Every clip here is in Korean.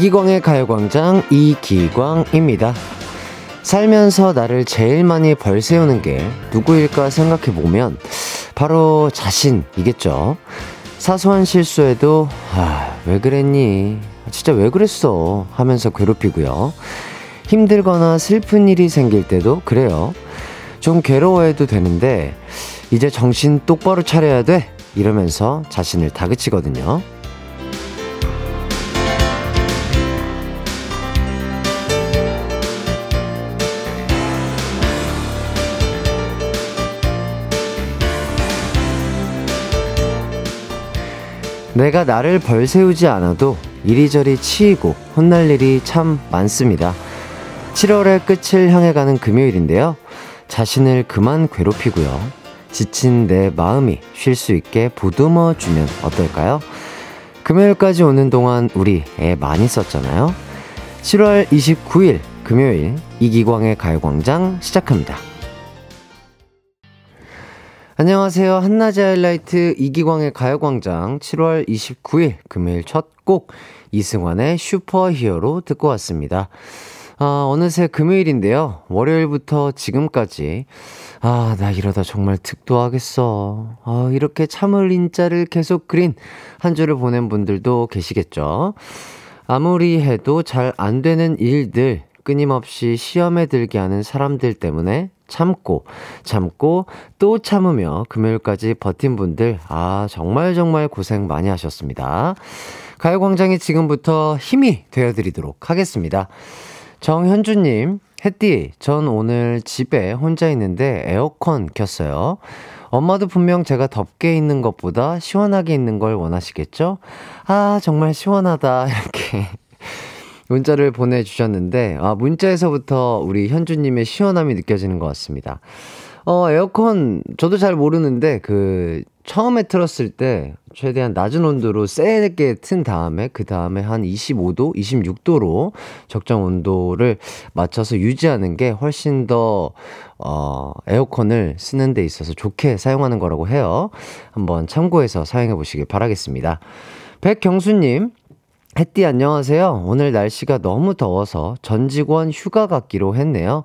이기광의 가요광장 이기광입니다. 살면서 나를 제일 많이 벌 세우는 게 누구일까 생각해 보면 바로 자신이겠죠. 사소한 실수에도, 아, 왜 그랬니? 진짜 왜 그랬어? 하면서 괴롭히고요. 힘들거나 슬픈 일이 생길 때도 그래요. 좀 괴로워해도 되는데, 이제 정신 똑바로 차려야 돼! 이러면서 자신을 다그치거든요. 내가 나를 벌 세우지 않아도 이리저리 치이고 혼날 일이 참 많습니다. 7월의 끝을 향해 가는 금요일인데요. 자신을 그만 괴롭히고요. 지친 내 마음이 쉴 수 있게 보듬어 주면 어떨까요? 금요일까지 오는 동안 우리 애 많이 썼잖아요. 7월 29일 금요일 이기광의 가요광장 시작합니다. 안녕하세요. 한낮의 하이라이트 이기광의 가요광장 7월 29일 금요일 첫 곡 이승환의 슈퍼히어로 듣고 왔습니다. 아, 어느새 금요일인데요. 월요일부터 지금까지 아, 나 이러다 정말 득도하겠어. 아, 이렇게 참을 인자를 계속 그린 한 주를 보낸 분들도 계시겠죠. 아무리 해도 잘 안 되는 일들 끊임없이 시험에 들게 하는 사람들 때문에 참고, 참고, 또 참으며 금요일까지 버틴 분들, 아, 정말 정말 고생 많이 하셨습니다. 가요광장이 지금부터 힘이 되어드리도록 하겠습니다. 정현주님, 햇띠, 전 오늘 집에 혼자 있는데 에어컨 켰어요. 엄마도 분명 제가 덥게 있는 것보다 시원하게 있는 걸 원하시겠죠? 아, 정말 시원하다. 이렇게 문자를 보내주셨는데, 아, 문자에서부터 우리 현주님의 시원함이 느껴지는 것 같습니다. 어, 에어컨, 저도 잘 모르는데, 그, 처음에 틀었을 때, 최대한 낮은 온도로 세게 튼 다음에, 그 다음에 한 25도, 26도로 적정 온도를 맞춰서 유지하는 게 훨씬 더, 어, 에어컨을 쓰는 데 있어서 좋게 사용하는 거라고 해요. 한번 참고해서 사용해 보시길 바라겠습니다. 백경수님, 햇띠 안녕하세요. 오늘 날씨가 너무 더워서 전 직원 휴가 갔기로 했네요.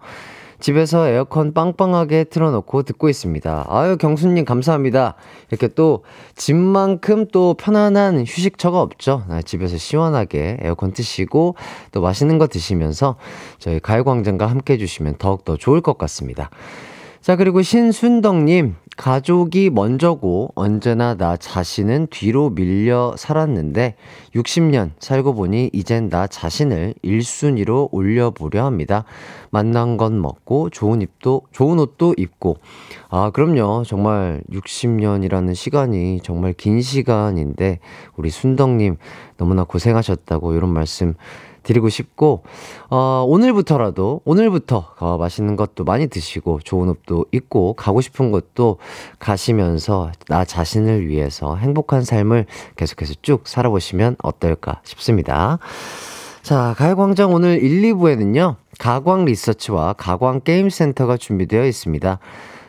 집에서 에어컨 빵빵하게 틀어놓고 듣고 있습니다. 아유, 경수님, 감사합니다. 이렇게 또, 집만큼 또 편안한 휴식처가 없죠. 아, 집에서 시원하게 에어컨 트시고, 또 맛있는 거 드시면서 저희 가요광장과 함께 해주시면 더욱더 좋을 것 같습니다. 자, 그리고 신순덕님, 가족이 먼저고 언제나 나 자신은 뒤로 밀려 살았는데 60년 살고 보니 이젠 나 자신을 1순위로 올려보려 합니다. 만난 건 먹고 좋은 입도, 좋은 옷도 입고. 아, 그럼요. 정말 60년이라는 시간이 정말 긴 시간인데 우리 순덕님 너무나 고생하셨다고 이런 말씀 드리고 싶고, 어, 오늘부터라도, 오늘부터 어, 맛있는 것도 많이 드시고, 좋은 옷도 입고, 가고 싶은 곳도 가시면서 나 자신을 위해서 행복한 삶을 계속해서 쭉 살아보시면 어떨까 싶습니다. 자, 가요광장 오늘 1, 2부에는요, 기광 리서치와 기광 게임센터가 준비되어 있습니다.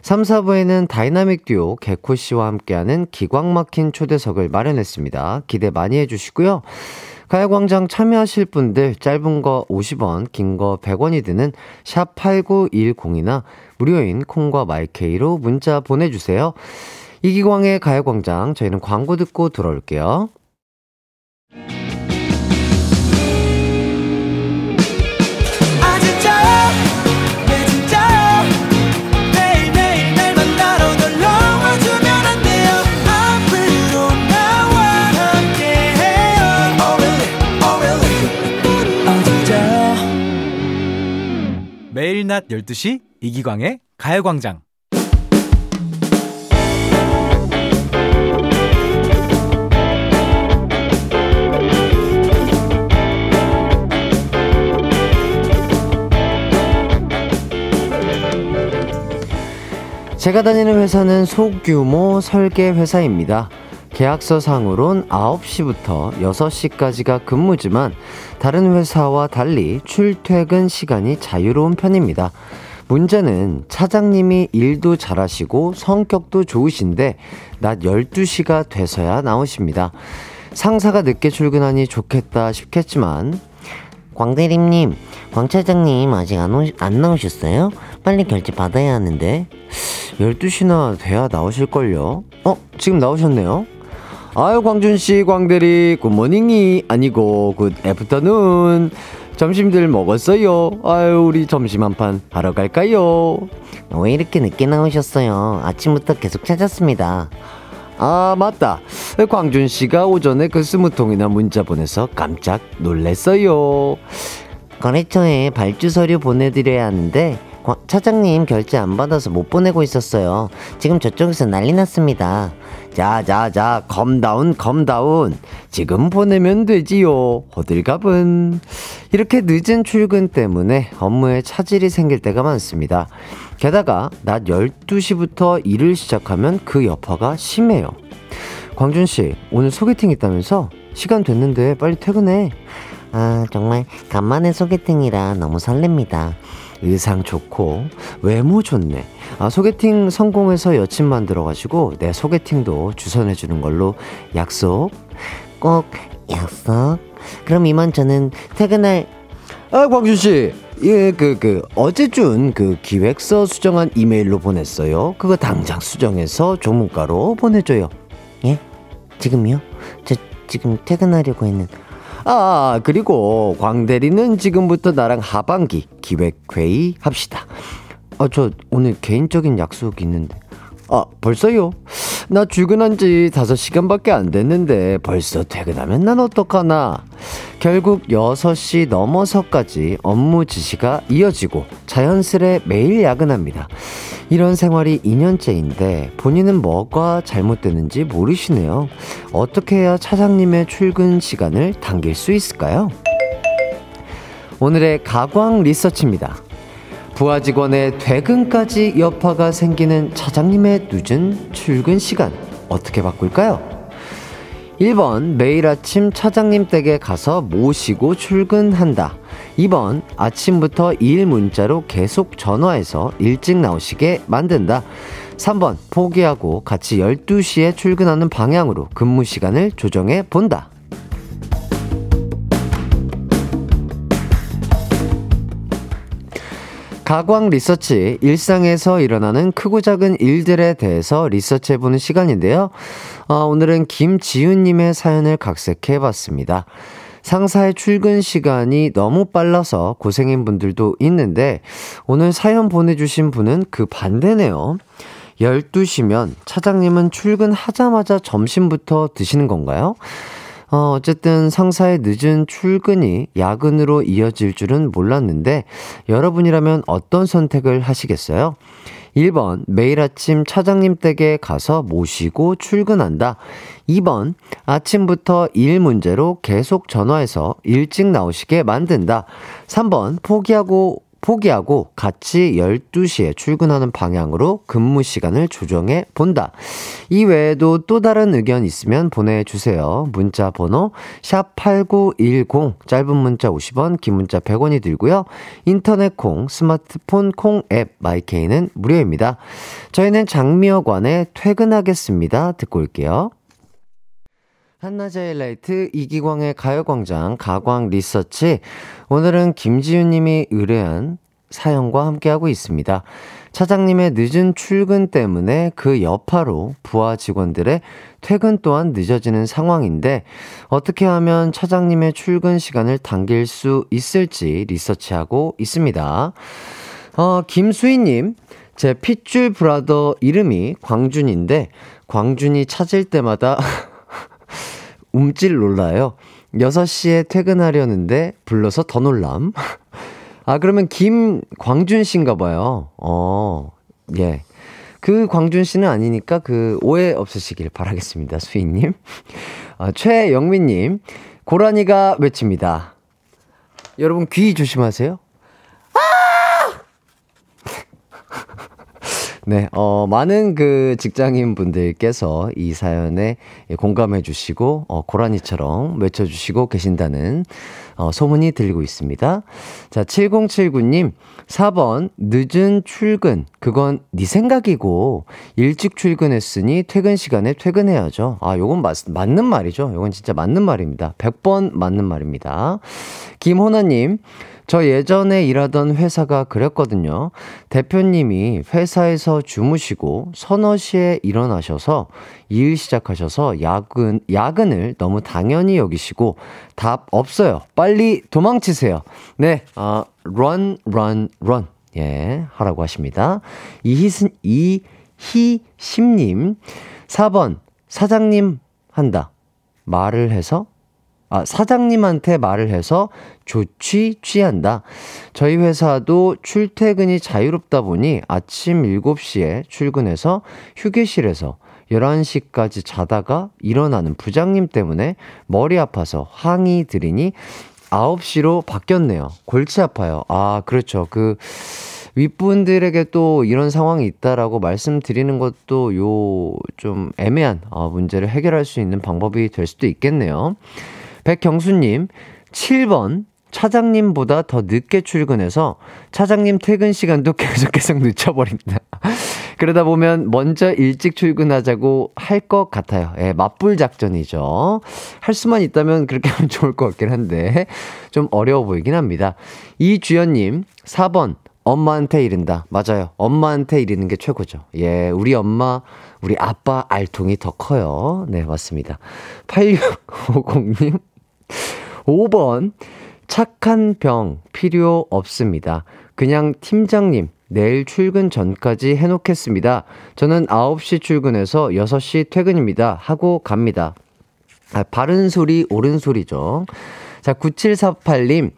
3, 4부에는 다이나믹 듀오 개코 씨와 함께하는 기광 막힌 초대석을 마련했습니다. 기대 많이 해주시고요. 가요광장 참여하실 분들 짧은 거 50원, 긴 거 100원이 드는 샵 8910이나 무료인 콩과 마이케이로 문자 보내주세요. 이기광의 가요광장, 저희는 광고 듣고 돌아올게요. 낮 12시 이기광의 가요광장 제가 다니는 회사는 소규모 설계 회사입니다. 계약서상으론 9시부터 6시까지가 근무지만 다른 회사와 달리 출퇴근 시간이 자유로운 편입니다. 문제는 차장님이 일도 잘하시고 성격도 좋으신데 낮 12시가 돼서야 나오십니다. 상사가 늦게 출근하니 좋겠다 싶겠지만 광대림님, 광 차장님 아직 안, 오, 안 나오셨어요? 빨리 결제 받아야 하는데. 12시나 돼야 나오실걸요? 어, 지금 나오셨네요? 아유, 광준씨, 광대리, good morning이 아니고, good afternoon. 점심들 먹었어요? 아유, 우리 점심 한 판 하러 갈까요? 왜 이렇게 늦게 나오셨어요? 아침부터 계속 찾았습니다. 아, 맞다. 광준 씨가 오전에 그 스무 통이나 문자 보내서 깜짝 놀랬어요. 거래처에 발주 서류 보내드려야 하는데 차장님 결재 안 받아서 못 보내고 있었어요. 지금 저쪽에서 난리 났습니다. 자, 자, 자, 검다운, 검다운. 지금 보내면 되지요. 호들갑은. 이렇게 늦은 출근 때문에 업무에 차질이 생길 때가 많습니다. 게다가 낮 12시부터 일을 시작하면 그 여파가 심해요. 광준씨, 오늘 소개팅 있다면서? 시간 됐는데 빨리 퇴근해. 아, 정말 간만에 소개팅이라 너무 설렙니다. 의상 좋고 외모 좋네. 아, 소개팅 성공해서 여친 만들어가지고 내 소개팅도 주선해주는 걸로 약속. 꼭 약속. 그럼 이만 저는 퇴근할. 아, 광준 씨. 예, 그, 그, 어제 준 그 기획서 수정한 이메일로 보냈어요. 그거 당장 수정해서 조문가로 보내줘요. 예? 지금요? 저 지금 퇴근하려고 했는. 아, 그리고 광대리는 지금부터 나랑 하반기 기획회의 합시다. 아, 저 오늘 개인적인 약속 있는데. 아, 벌써요? 나 출근한 지 5시간밖에 안 됐는데 벌써 퇴근하면 난 어떡하나. 결국 6시 넘어서까지 업무 지시가 이어지고 자연스레 매일 야근합니다. 이런 생활이 2년째인데 본인은 뭐가 잘못됐는지 모르시네요. 어떻게 해야 차장님의 출근 시간을 당길 수 있을까요? 오늘의 가광 리서치입니다. 부하 직원의 퇴근까지 여파가 생기는 차장님의 늦은 출근 시간 어떻게 바꿀까요? 1번 매일 아침 차장님 댁에 가서 모시고 출근한다. 2번 아침부터 일 문자로 계속 전화해서 일찍 나오시게 만든다. 3번 포기하고 같이 12시에 출근하는 방향으로 근무 시간을 조정해 본다. 가광 리서치, 일상에서 일어나는 크고 작은 일들에 대해서 리서치해보는 시간인데요. 어, 오늘은 김지윤님의 사연을 각색해봤습니다. 상사의 출근 시간이 너무 빨라서 고생인 분들도 있는데, 오늘 사연 보내주신 분은 그 반대네요. 12시면 차장님은 출근하자마자 점심부터 드시는 건가요? 어, 어쨌든 상사의 늦은 출근이 야근으로 이어질 줄은 몰랐는데 여러분이라면 어떤 선택을 하시겠어요? 1번, 매일 아침 차장님 댁에 가서 모시고 출근한다. 2번, 아침부터 일 문제로 계속 전화해서 일찍 나오시게 만든다. 3번, 포기하고 포기하고 같이 12시에 출근하는 방향으로 근무 시간을 조정해 본다. 이 외에도 또 다른 의견 있으면 보내주세요. 문자 번호 샵8910 짧은 문자 50원 긴 문자 100원이 들고요. 인터넷 콩 스마트폰 콩 앱 마이케이는 무료입니다. 저희는 장미여관에 퇴근하겠습니다. 듣고 올게요. 한낮의 하이라이트 이기광의 가요광장 가광 리서치 오늘은 김지윤 님이 의뢰한 사연과 함께하고 있습니다. 차장님의 늦은 출근 때문에 그 여파로 부하 직원들의 퇴근 또한 늦어지는 상황인데 어떻게 하면 차장님의 출근 시간을 당길 수 있을지 리서치하고 있습니다. 어, 김수희님, 제 핏줄 브라더 이름이 광준인데 광준이 찾을 때마다 움찔 놀라요. 6시에 퇴근하려는데 불러서 더 놀람. 아, 그러면 김광준 씨인가 봐요. 어, 예. 그 광준 씨는 아니니까 그 오해 없으시길 바라겠습니다, 수희님. 아, 최영민님, 고라니가 외칩니다. 여러분 귀 조심하세요. 네, 어, 많은 그 직장인 분들께서 이 사연에 공감해 주시고, 어, 고라니처럼 외쳐주시고 계신다는, 어, 소문이 들리고 있습니다. 자, 7079님, 4번, 늦은 출근. 그건 네 생각이고, 일찍 출근했으니 퇴근 시간에 퇴근해야죠. 아, 요건 맞, 맞는 말이죠. 요건 진짜 맞는 말입니다. 100번 맞는 말입니다. 김호나님, 저 예전에 일하던 회사가 그랬거든요. 대표님이 회사에서 주무시고 서너 시에 일어나셔서 일 시작하셔서 야근, 야근을 너무 당연히 여기시고 답 없어요. 빨리 도망치세요. 네, 어, run, run, run. 예, 하라고 하십니다. 이희승, 이희심님, 4번, 사장님 한다. 말을 해서 아, 사장님한테 말을 해서 조치 취한다. 저희 회사도 출퇴근이 자유롭다 보니 아침 7시에 출근해서 휴게실에서 11시까지 자다가 일어나는 부장님 때문에 머리 아파서 항의 드리니 9시로 바뀌었네요. 골치 아파요. 아, 그렇죠. 그, 윗분들에게 또 이런 상황이 있다라고 말씀드리는 것도 요 좀 애매한 어, 문제를 해결할 수 있는 방법이 될 수도 있겠네요. 백경수님, 7번. 차장님보다 더 늦게 출근해서 차장님 퇴근 시간도 계속 계속 늦춰버립니다. 그러다 보면 먼저 일찍 출근하자고 할 것 같아요. 예, 맞불 작전이죠. 할 수만 있다면 그렇게 하면 좋을 것 같긴 한데 좀 어려워 보이긴 합니다. 이주연님, 4번. 엄마한테 이른다. 맞아요. 엄마한테 이르는 게 최고죠. 예, 우리 엄마, 우리 아빠 알통이 더 커요. 네, 맞습니다. 8650님, 5번. 착한 병 필요 없습니다. 그냥 팀장님, 내일 출근 전까지 해놓겠습니다. 저는 9시 출근해서 6시 퇴근입니다. 하고 갑니다. 아, 바른 소리, 옳은 소리죠. 자, 9748님.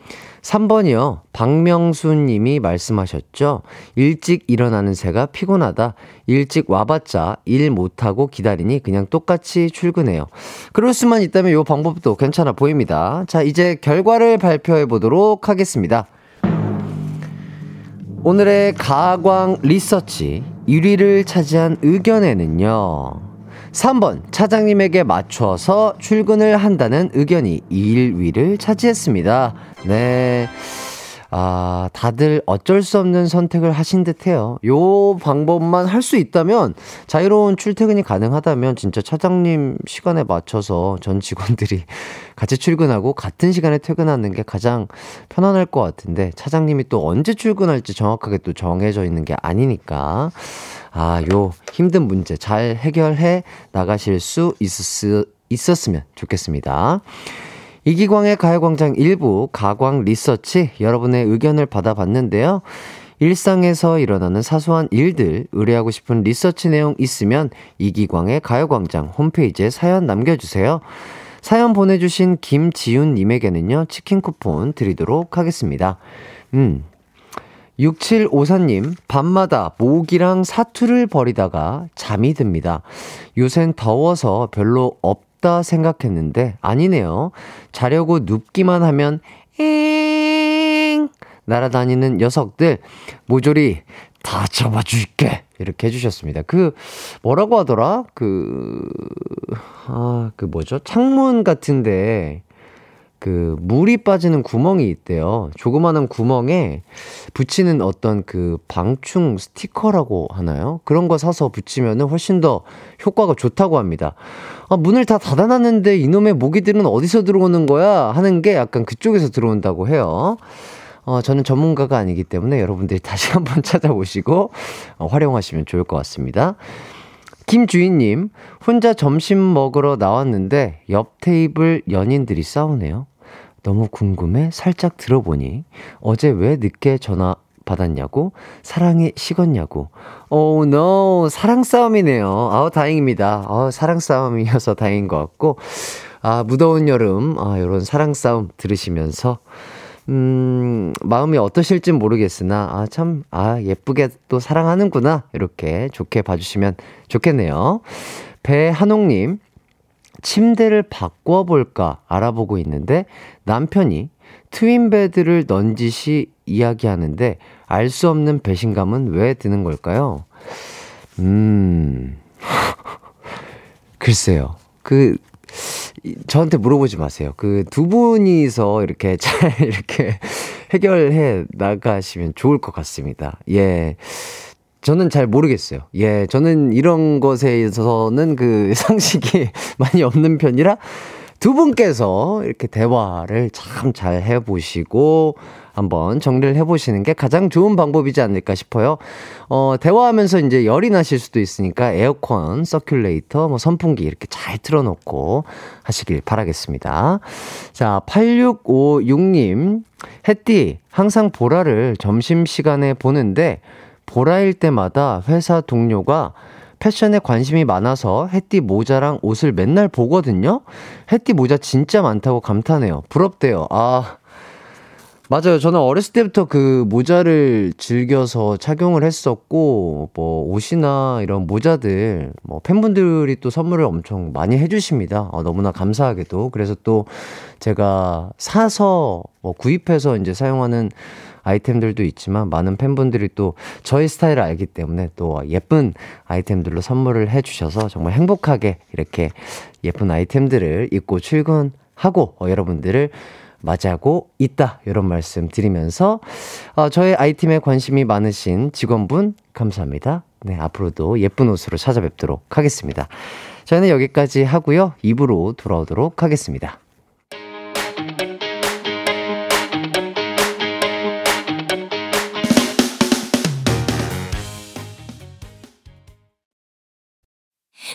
3번이요. 박명수 님이 말씀하셨죠. 일찍 일어나는 새가 피곤하다. 일찍 와봤자 일 못하고 기다리니 그냥 똑같이 출근해요. 그럴 수만 있다면 이 방법도 괜찮아 보입니다. 자, 이제 결과를 발표해 보도록 하겠습니다. 오늘의 가광 리서치 1위를 차지한 의견에는요. 3번 차장님에게 맞춰서 출근을 한다는 의견이 1위를 차지했습니다. 네. 아, 다들 어쩔 수 없는 선택을 하신 듯 해요. 요 방법만 할 수 있다면, 자유로운 출퇴근이 가능하다면, 진짜 차장님 시간에 맞춰서 전 직원들이 같이 출근하고 같은 시간에 퇴근하는 게 가장 편안할 것 같은데, 차장님이 또 언제 출근할지 정확하게 또 정해져 있는 게 아니니까. 아, 요 힘든 문제 잘 해결해 나가실 수 있었, 있었으면 좋겠습니다. 이기광의 가요광장 일부 가광 리서치 여러분의 의견을 받아봤는데요. 일상에서 일어나는 사소한 일들 의뢰하고 싶은 리서치 내용 있으면 이기광의 가요광장 홈페이지에 사연 남겨주세요. 사연 보내주신 김지훈님에게는요, 치킨 쿠폰 드리도록 하겠습니다. 음, 6754님, 밤마다 모기랑 사투를 벌이다가 잠이 듭니다. 요샌 더워서 별로 없다 생각했는데 아니네요. 자려고 눕기만 하면 엥 날아다니는 녀석들 모조리 다 잡아줄게 이렇게 해주셨습니다. 그 뭐라고 하더라? 그 아, 그 뭐죠? 창문 같은데 그 물이 빠지는 구멍이 있대요. 조그마한 구멍에 붙이는 어떤 그 방충 스티커라고 하나요? 그런 거 사서 붙이면은 훨씬 더 효과가 좋다고 합니다. 아, 문을 다 닫아놨는데 이놈의 모기들은 어디서 들어오는 거야? 하는 게 약간 그쪽에서 들어온다고 해요. 어, 저는 전문가가 아니기 때문에 여러분들이 다시 한번 찾아보시고 어, 활용하시면 좋을 것 같습니다. 김주인님, 혼자 점심 먹으러 나왔는데 옆 테이블 연인들이 싸우네요. 너무 궁금해 살짝 들어보니 어제 왜 늦게 전화 받았냐고 사랑이 식었냐고. 오 oh, 노 사랑 싸움이네요. 아우 다행입니다. 아 사랑 싸움이어서 다행인 것 같고. 아 무더운 여름. 아 요런 사랑 싸움 들으시면서. 음, 마음이 어떠실진 모르겠으나, 아, 참, 아, 예쁘게 또 사랑하는구나. 이렇게 좋게 봐주시면 좋겠네요. 배한옥님, 침대를 바꿔볼까 알아보고 있는데, 남편이 트윈베드를 넌지시 이야기하는데, 알 수 없는 배신감은 왜 드는 걸까요? 음, 글쎄요. 그, 저한테 물어보지 마세요. 그 두 분이서 이렇게 잘 이렇게 해결해 나가시면 좋을 것 같습니다. 예. 저는 잘 모르겠어요. 예, 저는 이런 것에 있어서는 그 상식이 많이 없는 편이라 두 분께서 이렇게 대화를 참 잘 해보시고 한번 정리를 해보시는 게 가장 좋은 방법이지 않을까 싶어요. 어, 대화하면서 이제 열이 나실 수도 있으니까 에어컨, 서큘레이터, 뭐 선풍기 이렇게 잘 틀어놓고 하시길 바라겠습니다. 자, 8656님, 햇띠, 항상 보라를 점심시간에 보는데, 보라일 때마다 회사 동료가 패션에 관심이 많아서 햇띠 모자랑 옷을 맨날 보거든요? 햇띠 모자 진짜 많다고 감탄해요. 부럽대요. 아, 맞아요. 저는 어렸을 때부터 그 모자를 즐겨서 착용을 했었고, 뭐, 옷이나 이런 모자들, 뭐, 팬분들이 또 선물을 엄청 많이 해주십니다. 어, 너무나 감사하게도. 그래서 또 제가 사서, 뭐, 구입해서 이제 사용하는 아이템들도 있지만, 많은 팬분들이 또 저희 스타일을 알기 때문에 또 예쁜 아이템들로 선물을 해주셔서 정말 행복하게 이렇게 예쁜 아이템들을 입고 출근하고, 어, 여러분들을 맞이하고 있다. 이런 말씀 드리면서, 어, 저의 아이템에 관심이 많으신 직원분, 감사합니다. 네, 앞으로도 예쁜 옷으로 찾아뵙도록 하겠습니다. 저희는 여기까지 하고요. 입으로 돌아오도록 하겠습니다.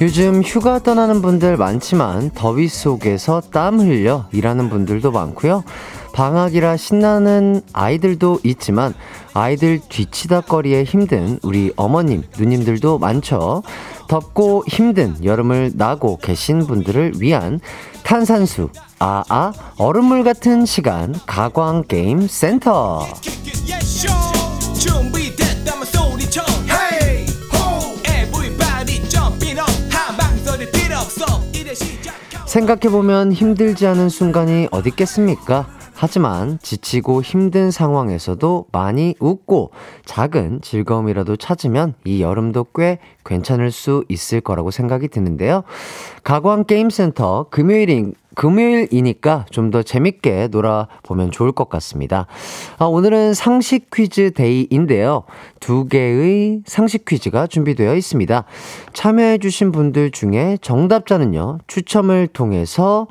요즘 휴가 떠나는 분들 많지만 더위 속에서 땀 흘려 일하는 분들도 많고요. 방학이라 신나는 아이들도 있지만 아이들 뒤치다거리에 힘든 우리 어머님, 누님들도 많죠. 덥고 힘든 여름을 나고 계신 분들을 위한 탄산수, 아아, 얼음물 같은 시간, 가광 게임 센터. 생각해보면 힘들지 않은 순간이 어디 있겠습니까? 하지만 지치고 힘든 상황에서도 많이 웃고 작은 즐거움이라도 찾으면 이 여름도 꽤 괜찮을 수 있을 거라고 생각이 드는데요. 가광 게임센터 금요일인 금요일이니까 좀 더 재밌게 놀아보면 좋을 것 같습니다. 아, 오늘은 상식 퀴즈 데이인데요. 두 개의 상식 퀴즈가 준비되어 있습니다. 참여해주신 분들 중에 정답자는요, 추첨을 통해서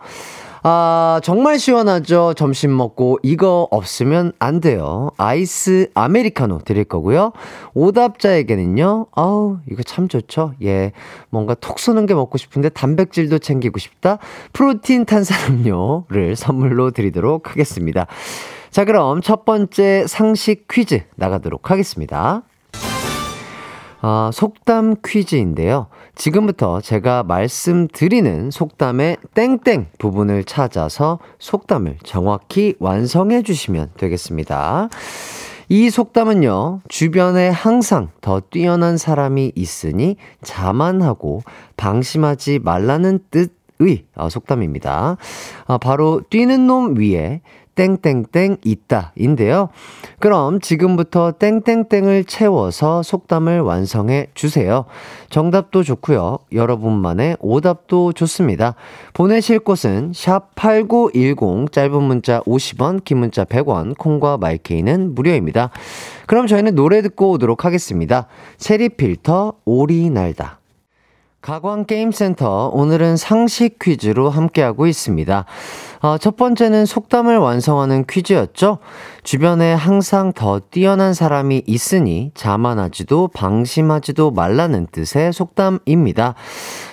아, 정말 시원하죠. 점심 먹고 이거 없으면 안 돼요. 아이스 아메리카노 드릴 거고요. 오답자에게는요. 아우, 이거 참 좋죠. 예. 뭔가 톡 쏘는 게 먹고 싶은데 단백질도 챙기고 싶다. 프로틴 탄산음료를 선물로 드리도록 하겠습니다. 자, 그럼 첫 번째 상식 퀴즈 나가도록 하겠습니다. 아, 속담 퀴즈인데요. 지금부터 제가 말씀드리는 속담의 땡땡 부분을 찾아서 속담을 정확히 완성해 주시면 되겠습니다. 이 속담은요, 주변에 항상 더 뛰어난 사람이 있으니 자만하고 방심하지 말라는 뜻의 어, 속담입니다. 아, 바로 뛰는 놈 위에 땡땡땡 있다 인데요. 그럼 지금부터 땡땡땡을 채워서 속담을 완성해 주세요. 정답도 좋고요. 여러분만의 오답도 좋습니다. 보내실 곳은 샵 8910 짧은 문자 50원, 긴 문자 100원, 콩과 마이케이는 무료입니다. 그럼 저희는 노래 듣고 오도록 하겠습니다. 체리 필터 오리 날다. 가광게임센터 오늘은 상식 퀴즈로 함께하고 있습니다. 어, 첫 번째는 속담을 완성하는 퀴즈였죠. 주변에 항상 더 뛰어난 사람이 있으니 자만하지도 방심하지도 말라는 뜻의 속담입니다.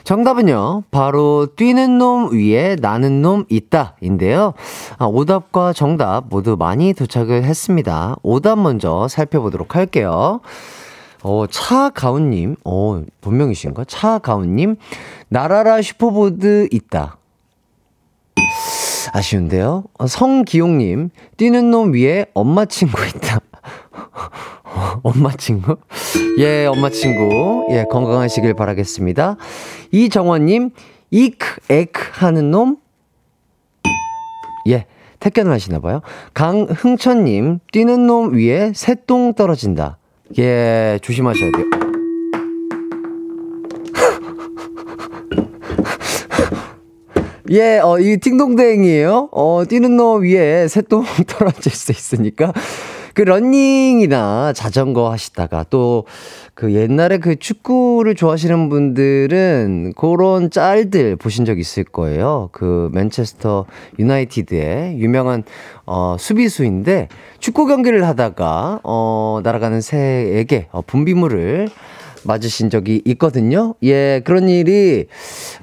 정답은요, 바로 뛰는 놈 위에 나는 놈 있다 인데요. 아, 오답과 정답 모두 많이 도착을 했습니다. 오답 먼저 살펴보도록 할게요. 어, 차가운님, 어, 본명이신가? 차가운님, 나라라 슈퍼보드 있다. 아쉬운데요? 어, 성기용님, 뛰는 놈 위에 엄마 친구 있다. 엄마 친구? 예, 엄마 친구. 예, 건강하시길 바라겠습니다. 이정원님, 이크, 에크 하는 놈? 예, 택견을 하시나봐요. 강흥천님, 뛰는 놈 위에 새똥 떨어진다. 예, 조심하셔야 돼요. 예, 어, 이 팅동댕이에요. 어, 뛰는 놈 위에 새똥 떨어질 수 있으니까. 그 러닝이나 자전거 하시다가 또 그 옛날에 그 축구를 좋아하시는 분들은 그런 짤들 보신 적 있을 거예요. 그 맨체스터 유나이티드의 유명한 어 수비수인데 축구 경기를 하다가 어 날아가는 새에게 어, 분비물을 맞으신 적이 있거든요. 예, 그런 일이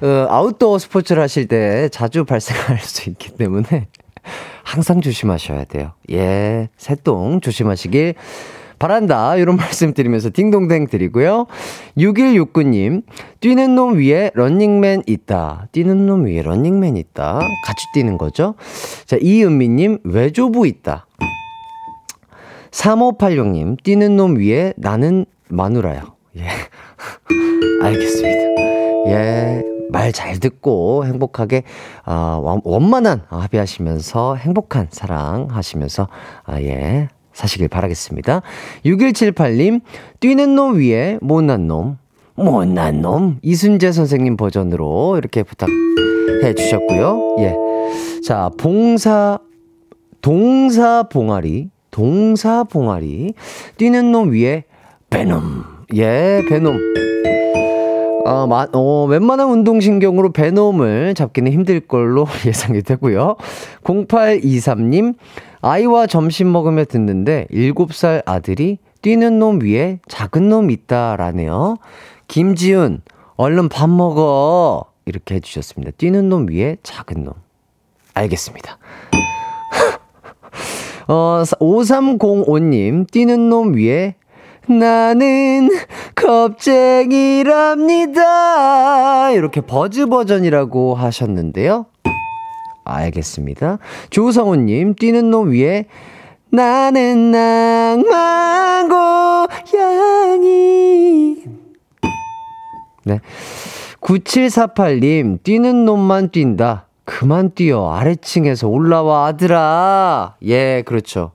어, 아웃도어 스포츠를 하실 때 자주 발생할 수 있기 때문에 항상 조심하셔야 돼요. 예, 새똥 조심하시길 바란다. 이런 말씀 드리면서 딩동댕 드리고요. 6169님, 뛰는 놈 위에 런닝맨 있다. 뛰는 놈 위에 런닝맨 있다. 같이 뛰는 거죠. 자, 이은미님, 외조부 있다. 3586님, 뛰는 놈 위에 나는 마누라요. 예. 알겠습니다. 예. 말 잘 듣고 행복하게, 아, 원- 원만한 합의하시면서 행복한 사랑 하시면서, 아, 예. 사시길 바라겠습니다. 6178님, 뛰는 놈 위에 못난 놈. 못난 놈. 이순재 선생님 버전으로 이렇게 부탁해 주셨고요. 예. 자, 봉사, 동사 봉아리, 동사 봉아리, 뛰는 놈 위에 베놈. 예, 베놈. 아, 마, 어, 웬만한 운동신경으로 베놈을 잡기는 힘들 걸로 예상이 되고요. 0823님, 아이와 점심 먹으며 듣는데 7살 아들이 뛰는 놈 위에 작은 놈 있다라네요. 김지훈, 얼른 밥 먹어. 이렇게 해주셨습니다. 뛰는 놈 위에 작은 놈. 알겠습니다. 어, 5305님, 뛰는 놈 위에 나는 겁쟁이랍니다. 이렇게 버즈 버전이라고 하셨는데요. 알겠습니다. 조성우님, 뛰는 놈 위에 나는 낭만 고양이. 네. 9748님, 뛰는 놈만 뛴다. 그만 뛰어. 아래층에서 올라와, 아들아. 예, 그렇죠.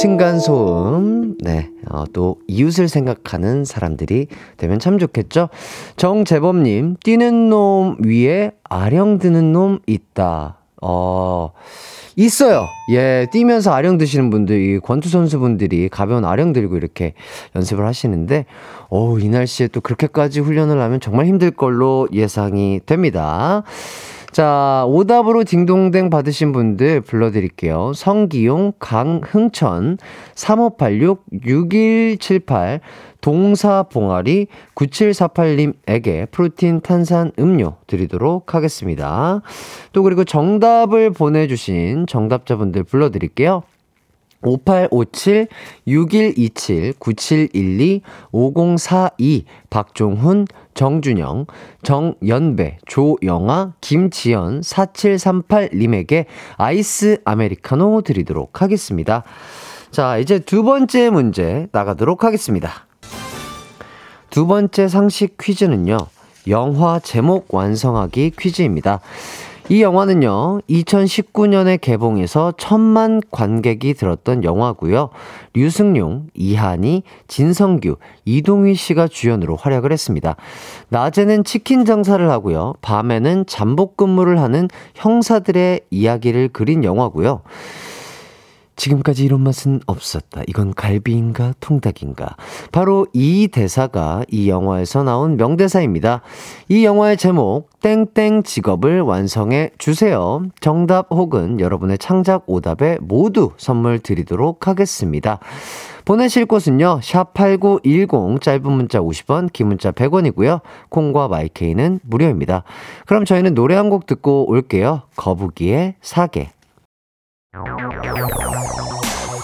층간소음, 네, 어, 또 이웃을 생각하는 사람들이 되면 참 좋겠죠? 정재범님, 뛰는 놈 위에 아령 드는 놈 있다. 어, 있어요. 예, 뛰면서 아령 드시는 분들, 이 권투 선수분들이 가벼운 아령 들고 이렇게 연습을 하시는데, 오, 이 날씨에 또 그렇게까지 훈련을 하면 정말 힘들 걸로 예상이 됩니다. 자, 오답으로 딩동댕 받으신 분들 불러드릴게요. 성기용, 강흥천, 3586, 6178, 동사봉아리, 9748님에게 프로틴 탄산 음료 드리도록 하겠습니다. 또 그리고 정답을 보내주신 정답자분들 불러드릴게요. 5857, 6127, 9712, 5042, 박종훈, 정준영, 정연배, 조영아, 김지연, 4738님에게 아이스 아메리카노 드리도록 하겠습니다. 자, 이제 두 번째 문제 나가도록 하겠습니다. 두 번째 상식 퀴즈는요, 영화 제목 완성하기 퀴즈입니다. 이 영화는요, 2019년에 개봉해서 천만 관객이 들었던 영화고요. 류승룡, 이한이, 진성규, 이동휘 씨가 주연으로 활약을 했습니다. 낮에는 치킨 장사를 하고요. 밤에는 잠복 근무를 하는 형사들의 이야기를 그린 영화고요. 지금까지 이런 맛은 없었다. 이건 갈비인가 통닭인가. 바로 이 대사가 이 영화에서 나온 명대사입니다. 이 영화의 제목 땡땡 직업을 완성해 주세요. 정답 혹은 여러분의 창작 오답에 모두 선물 드리도록 하겠습니다. 보내실 곳은요. 샵8910 짧은 문자 50원, 긴 문자 100원이고요. 콩과 마이케이는 무료입니다. 그럼 저희는 노래 한 곡 듣고 올게요. 거북이의 사계.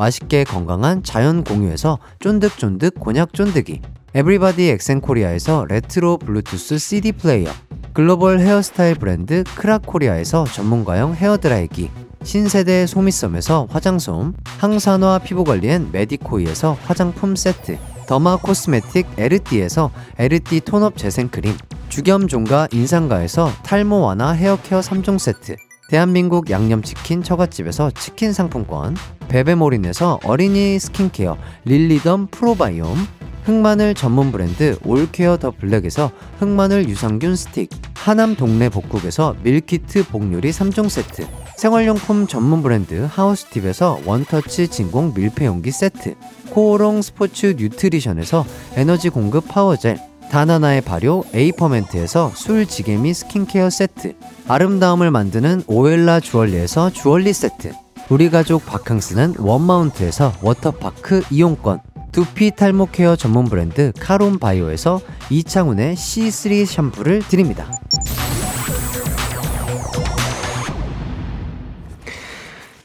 맛있게 건강한 자연 공유에서 쫀득쫀득 곤약 쫀득이. 에브리바디 엑센코리아에서 레트로 블루투스 CD 플레이어. 글로벌 헤어스타일 브랜드 크라코리아에서 전문가용 헤어드라이기. 신세대 소미섬에서 화장솜. 항산화 피부관리엔 메디코이에서 화장품 세트. 더마 코스메틱 에르띠에서 에르띠 톤업 재생크림. 죽염종가 인산가에서 탈모 완화 헤어케어 3종 세트 대한민국 양념치킨 처갓집에서 치킨 상품권 베베몰인에서 어린이 스킨케어 릴리덤 프로바이옴 흑마늘 전문 브랜드 올케어 더 블랙에서 흑마늘 유산균 스틱 하남 동네 복국에서 밀키트 복요리 3종 세트 생활용품 전문 브랜드 하우스팁에서 원터치 진공 밀폐용기 세트 코오롱 스포츠 뉴트리션에서 에너지 공급 파워젤 다나나의 발효 에이퍼멘트에서 술지개미 스킨케어 세트. 아름다움을 만드는 오엘라 주얼리에서 주얼리 세트. 우리 가족 바캉스는 원마운트에서 워터파크 이용권. 두피 탈모 케어 전문 브랜드 카론 바이오에서 이창훈의 C3 샴푸를 드립니다.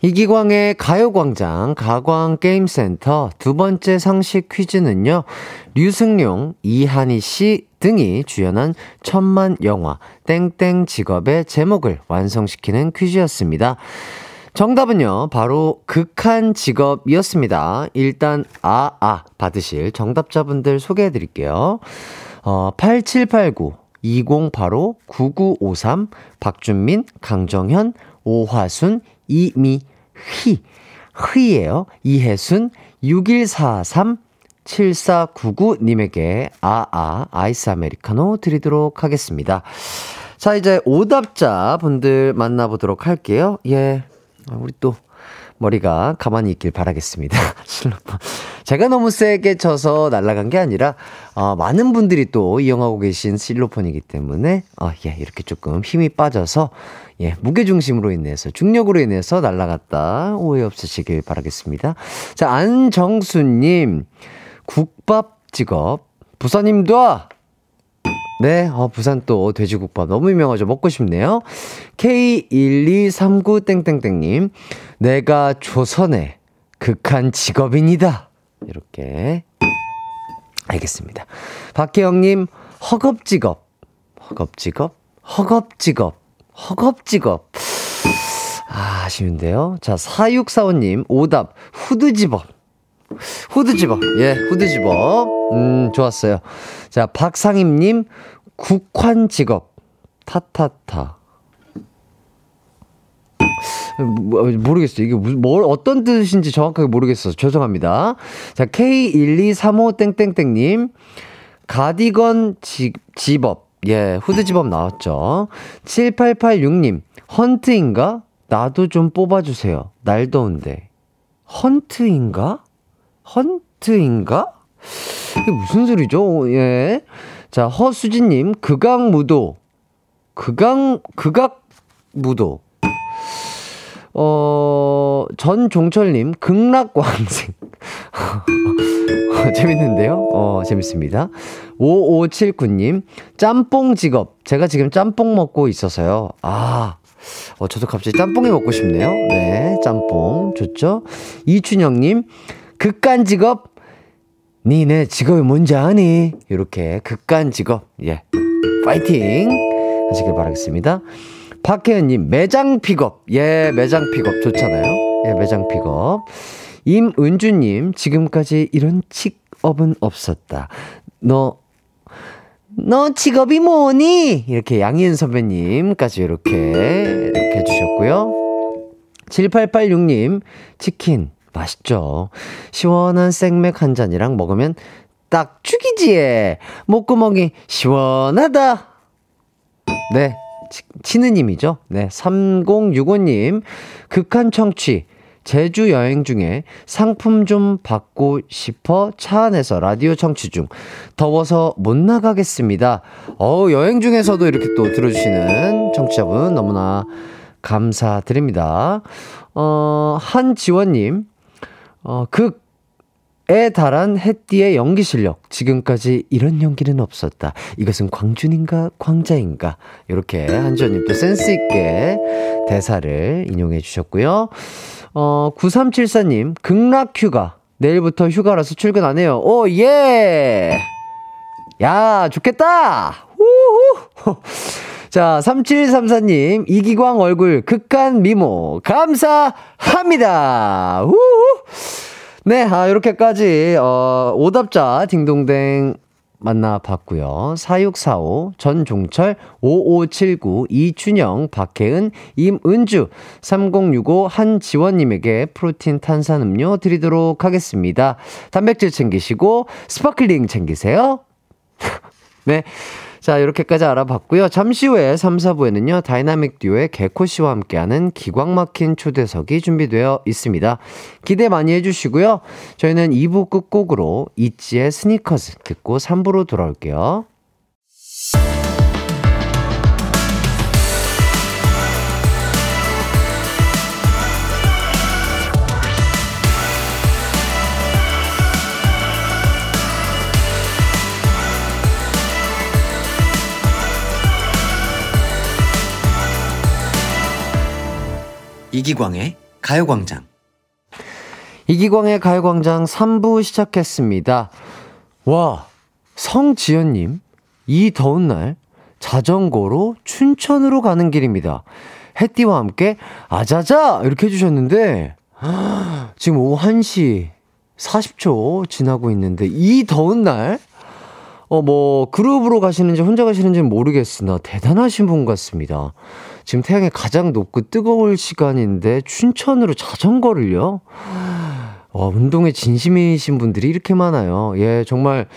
이기광의 가요광장 가광게임센터 두 번째 상식 퀴즈는요, 류승룡, 이한희 씨 등이 주연한 천만 영화 땡땡 직업의 제목을 완성시키는 퀴즈였습니다. 정답은요, 바로 극한 직업이었습니다. 일단, 아, 아, 받으실 정답자분들 소개해 드릴게요. 어, 8789, 2085, 9953, 박준민, 강정현, 오화순, 이미, 휘, 휘예요 이혜순, 6143, 7499님에게 아아 아이스 아메리카노 드리도록 하겠습니다. 자, 이제 오답자 분들 만나보도록 할게요. 예. 우리 또 머리가 가만히 있길 바라겠습니다. 실로폰. 제가 너무 세게 쳐서 날아간 게 아니라, 어, 많은 분들이 또 이용하고 계신 실로폰이기 때문에, 어, 예, 이렇게 조금 힘이 빠져서, 예, 무게중심으로 인해서, 중력으로 인해서 날아갔다. 오해 없으시길 바라겠습니다. 자, 안정수님, 국밥 직업, 부사님도 네, 어, 부산 또 돼지국밥 너무 유명하죠. 먹고 싶네요. K1239땡땡땡님, 내가 조선의 극한 직업인이다. 이렇게. 알겠습니다. 박혜영님, 허겁직업. 허겁직업? 허겁직업. 허겁직업. 아, 아쉬운데요. 자, 4645님, 오답, 후드 zip-up. 후드 zip-up. 예, 후드집업. 음, 좋았어요. 자, 박상임님, 극한 직업. 타타타. 뭐, 모르겠어요. 이게 무슨, 뭘, 어떤 뜻인지 정확하게 모르겠어서 죄송합니다. 자, K1235땡땡땡님, 가디건 지, 집업. 예, 후드 집업 나왔죠. 7886님, 헌트인가? 나도 좀 뽑아주세요. 날 더운데. 헌트인가? 헌트인가? 이게 무슨 소리죠? 예. 자, 허수진님, 극악무도. 극악, 극악무도. 어, 전종철님, 극락광생. 재밌는데요? 어, 재밌습니다. 5579님, 짬뽕 직업. 제가 지금 짬뽕 먹고 있어서요. 아, 어, 저도 갑자기 짬뽕이 먹고 싶네요. 네, 짬뽕. 좋죠? 이춘영님, 극한 직업. 니네 직업이 뭔지 아니? 이렇게 극한 직업. 예. 파이팅! 하시길 바라겠습니다. 박혜연님, 매장 픽업. 예, 매장 픽업. 좋잖아요. 예, 매장 픽업. 임은주님, 지금까지 이런 직업은 없었다. 너, 너 직업이 뭐니? 이렇게 양희은 선배님까지 이렇게, 이렇게 해주셨고요. 7886님, 치킨, 맛있죠. 시원한 생맥 한 잔이랑 먹으면 딱 죽이지. 목구멍이 시원하다. 네. 치, 치느님이죠. 네. 3065님, 극한 청취. 제주 여행 중에 상품 좀 받고 싶어 차 안에서 라디오 청취 중. 더워서 못 나가겠습니다. 어우, 여행 중에서도 이렇게 또 들어주시는 청취자분 너무나 감사드립니다. 어, 한지원님, 어, 극 에 달한 햇띠의 연기 실력. 지금까지 이런 연기는 없었다. 이것은 광준인가 광자인가. 이렇게 한지원님 또 센스 있게 대사를 인용해 주셨고요. 어, 9374님, 극락 휴가. 내일부터 휴가라서 출근 안 해요. 오, 예! 야, 좋겠다! 우후! 자, 3734님, 이기광 얼굴 극한 미모, 감사합니다! 우후! 네, 아, 이렇게까지, 어, 오답자 딩동댕 만나봤고요. 4645, 전종철, 5579, 이춘영, 박혜은, 임은주, 3065, 한지원님에게 protein 탄산음료 드리도록 하겠습니다. 단백질 챙기시고, sparkling 챙기세요. 네. 자, 이렇게까지 알아봤고요. 잠시 후에 3, 4부에는요, 다이나믹 듀오의 개코 씨와 함께하는 기광 막힌 초대석이 준비되어 있습니다. 기대 많이 해 주시고요. 저희는 2부 끝곡으로 이지의 스니커즈 듣고 3부로 돌아올게요. 이기광의 가요광장. 이기광의 가요광장 3부 시작했습니다. 와, 성지연님, 이 더운 날 자전거로 춘천으로 가는 길입니다. 해띠와 함께 아자자! 이렇게 해주셨는데, 지금 오후 1시 40초 지나고 있는데, 이 더운 날, 어, 뭐, 그룹으로 가시는지 혼자 가시는지는 모르겠으나 대단하신 분 같습니다. 지금 태양이 가장 높고 뜨거울 시간인데 춘천으로 자전거를요? 와, 운동에 진심이신 분들이 이렇게 많아요. 예, 정말,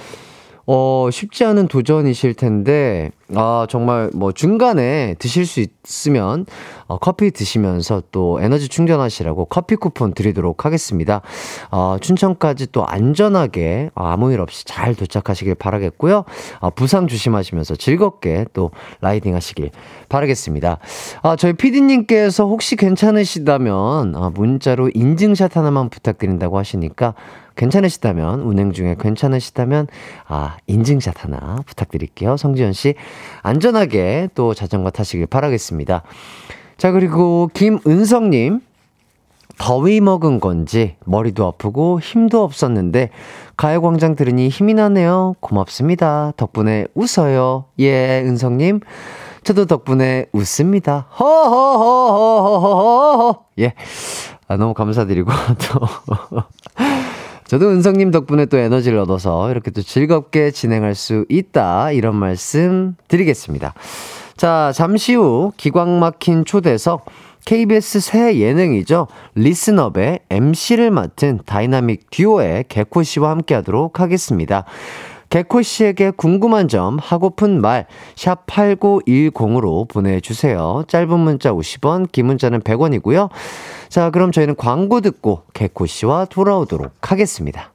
어, 쉽지 않은 도전이실 텐데, 아, 정말 뭐 중간에 드실 수 있으면, 어, 커피 드시면서 또 에너지 충전하시라고 커피 쿠폰 드리도록 하겠습니다. 어, 춘천까지 또 안전하게 어, 아무 일 없이 잘 도착하시길 바라겠고요. 어, 부상 조심하시면서 즐겁게 또 라이딩 하시길 바라겠습니다. 아, 저희 피디님께서 혹시 괜찮으시다면, 아, 문자로 인증샷 하나만 부탁드린다고 하시니까, 괜찮으시다면, 운행 중에 괜찮으시다면, 아, 인증샷 하나 부탁드릴게요. 성지현 씨, 안전하게 또 자전거 타시길 바라겠습니다. 자, 그리고 김은성님, 더위 먹은 건지 머리도 아프고 힘도 없었는데 가요광장 들으니 힘이 나네요. 고맙습니다. 덕분에 웃어요. 예, 은성님. 저도 덕분에 웃습니다. 허허허허허허허. 예. 아, 너무 감사드리고 또. 저도 은성님 덕분에 또 에너지를 얻어서 이렇게 또 즐겁게 진행할 수 있다. 이런 말씀 드리겠습니다. 자, 잠시 후 기광 막힌 초대석 KBS 새 예능이죠. Listen Up의 MC를 맡은 다이나믹 듀오의 개코 씨와 함께 하도록 하겠습니다. 개코 씨에게 궁금한 점, 하고픈 말, 샵 8910으로 보내주세요. 짧은 문자 50원, 긴 문자는 100원이고요. 자, 그럼 저희는 광고 듣고 개코 씨와 돌아오도록 하겠습니다.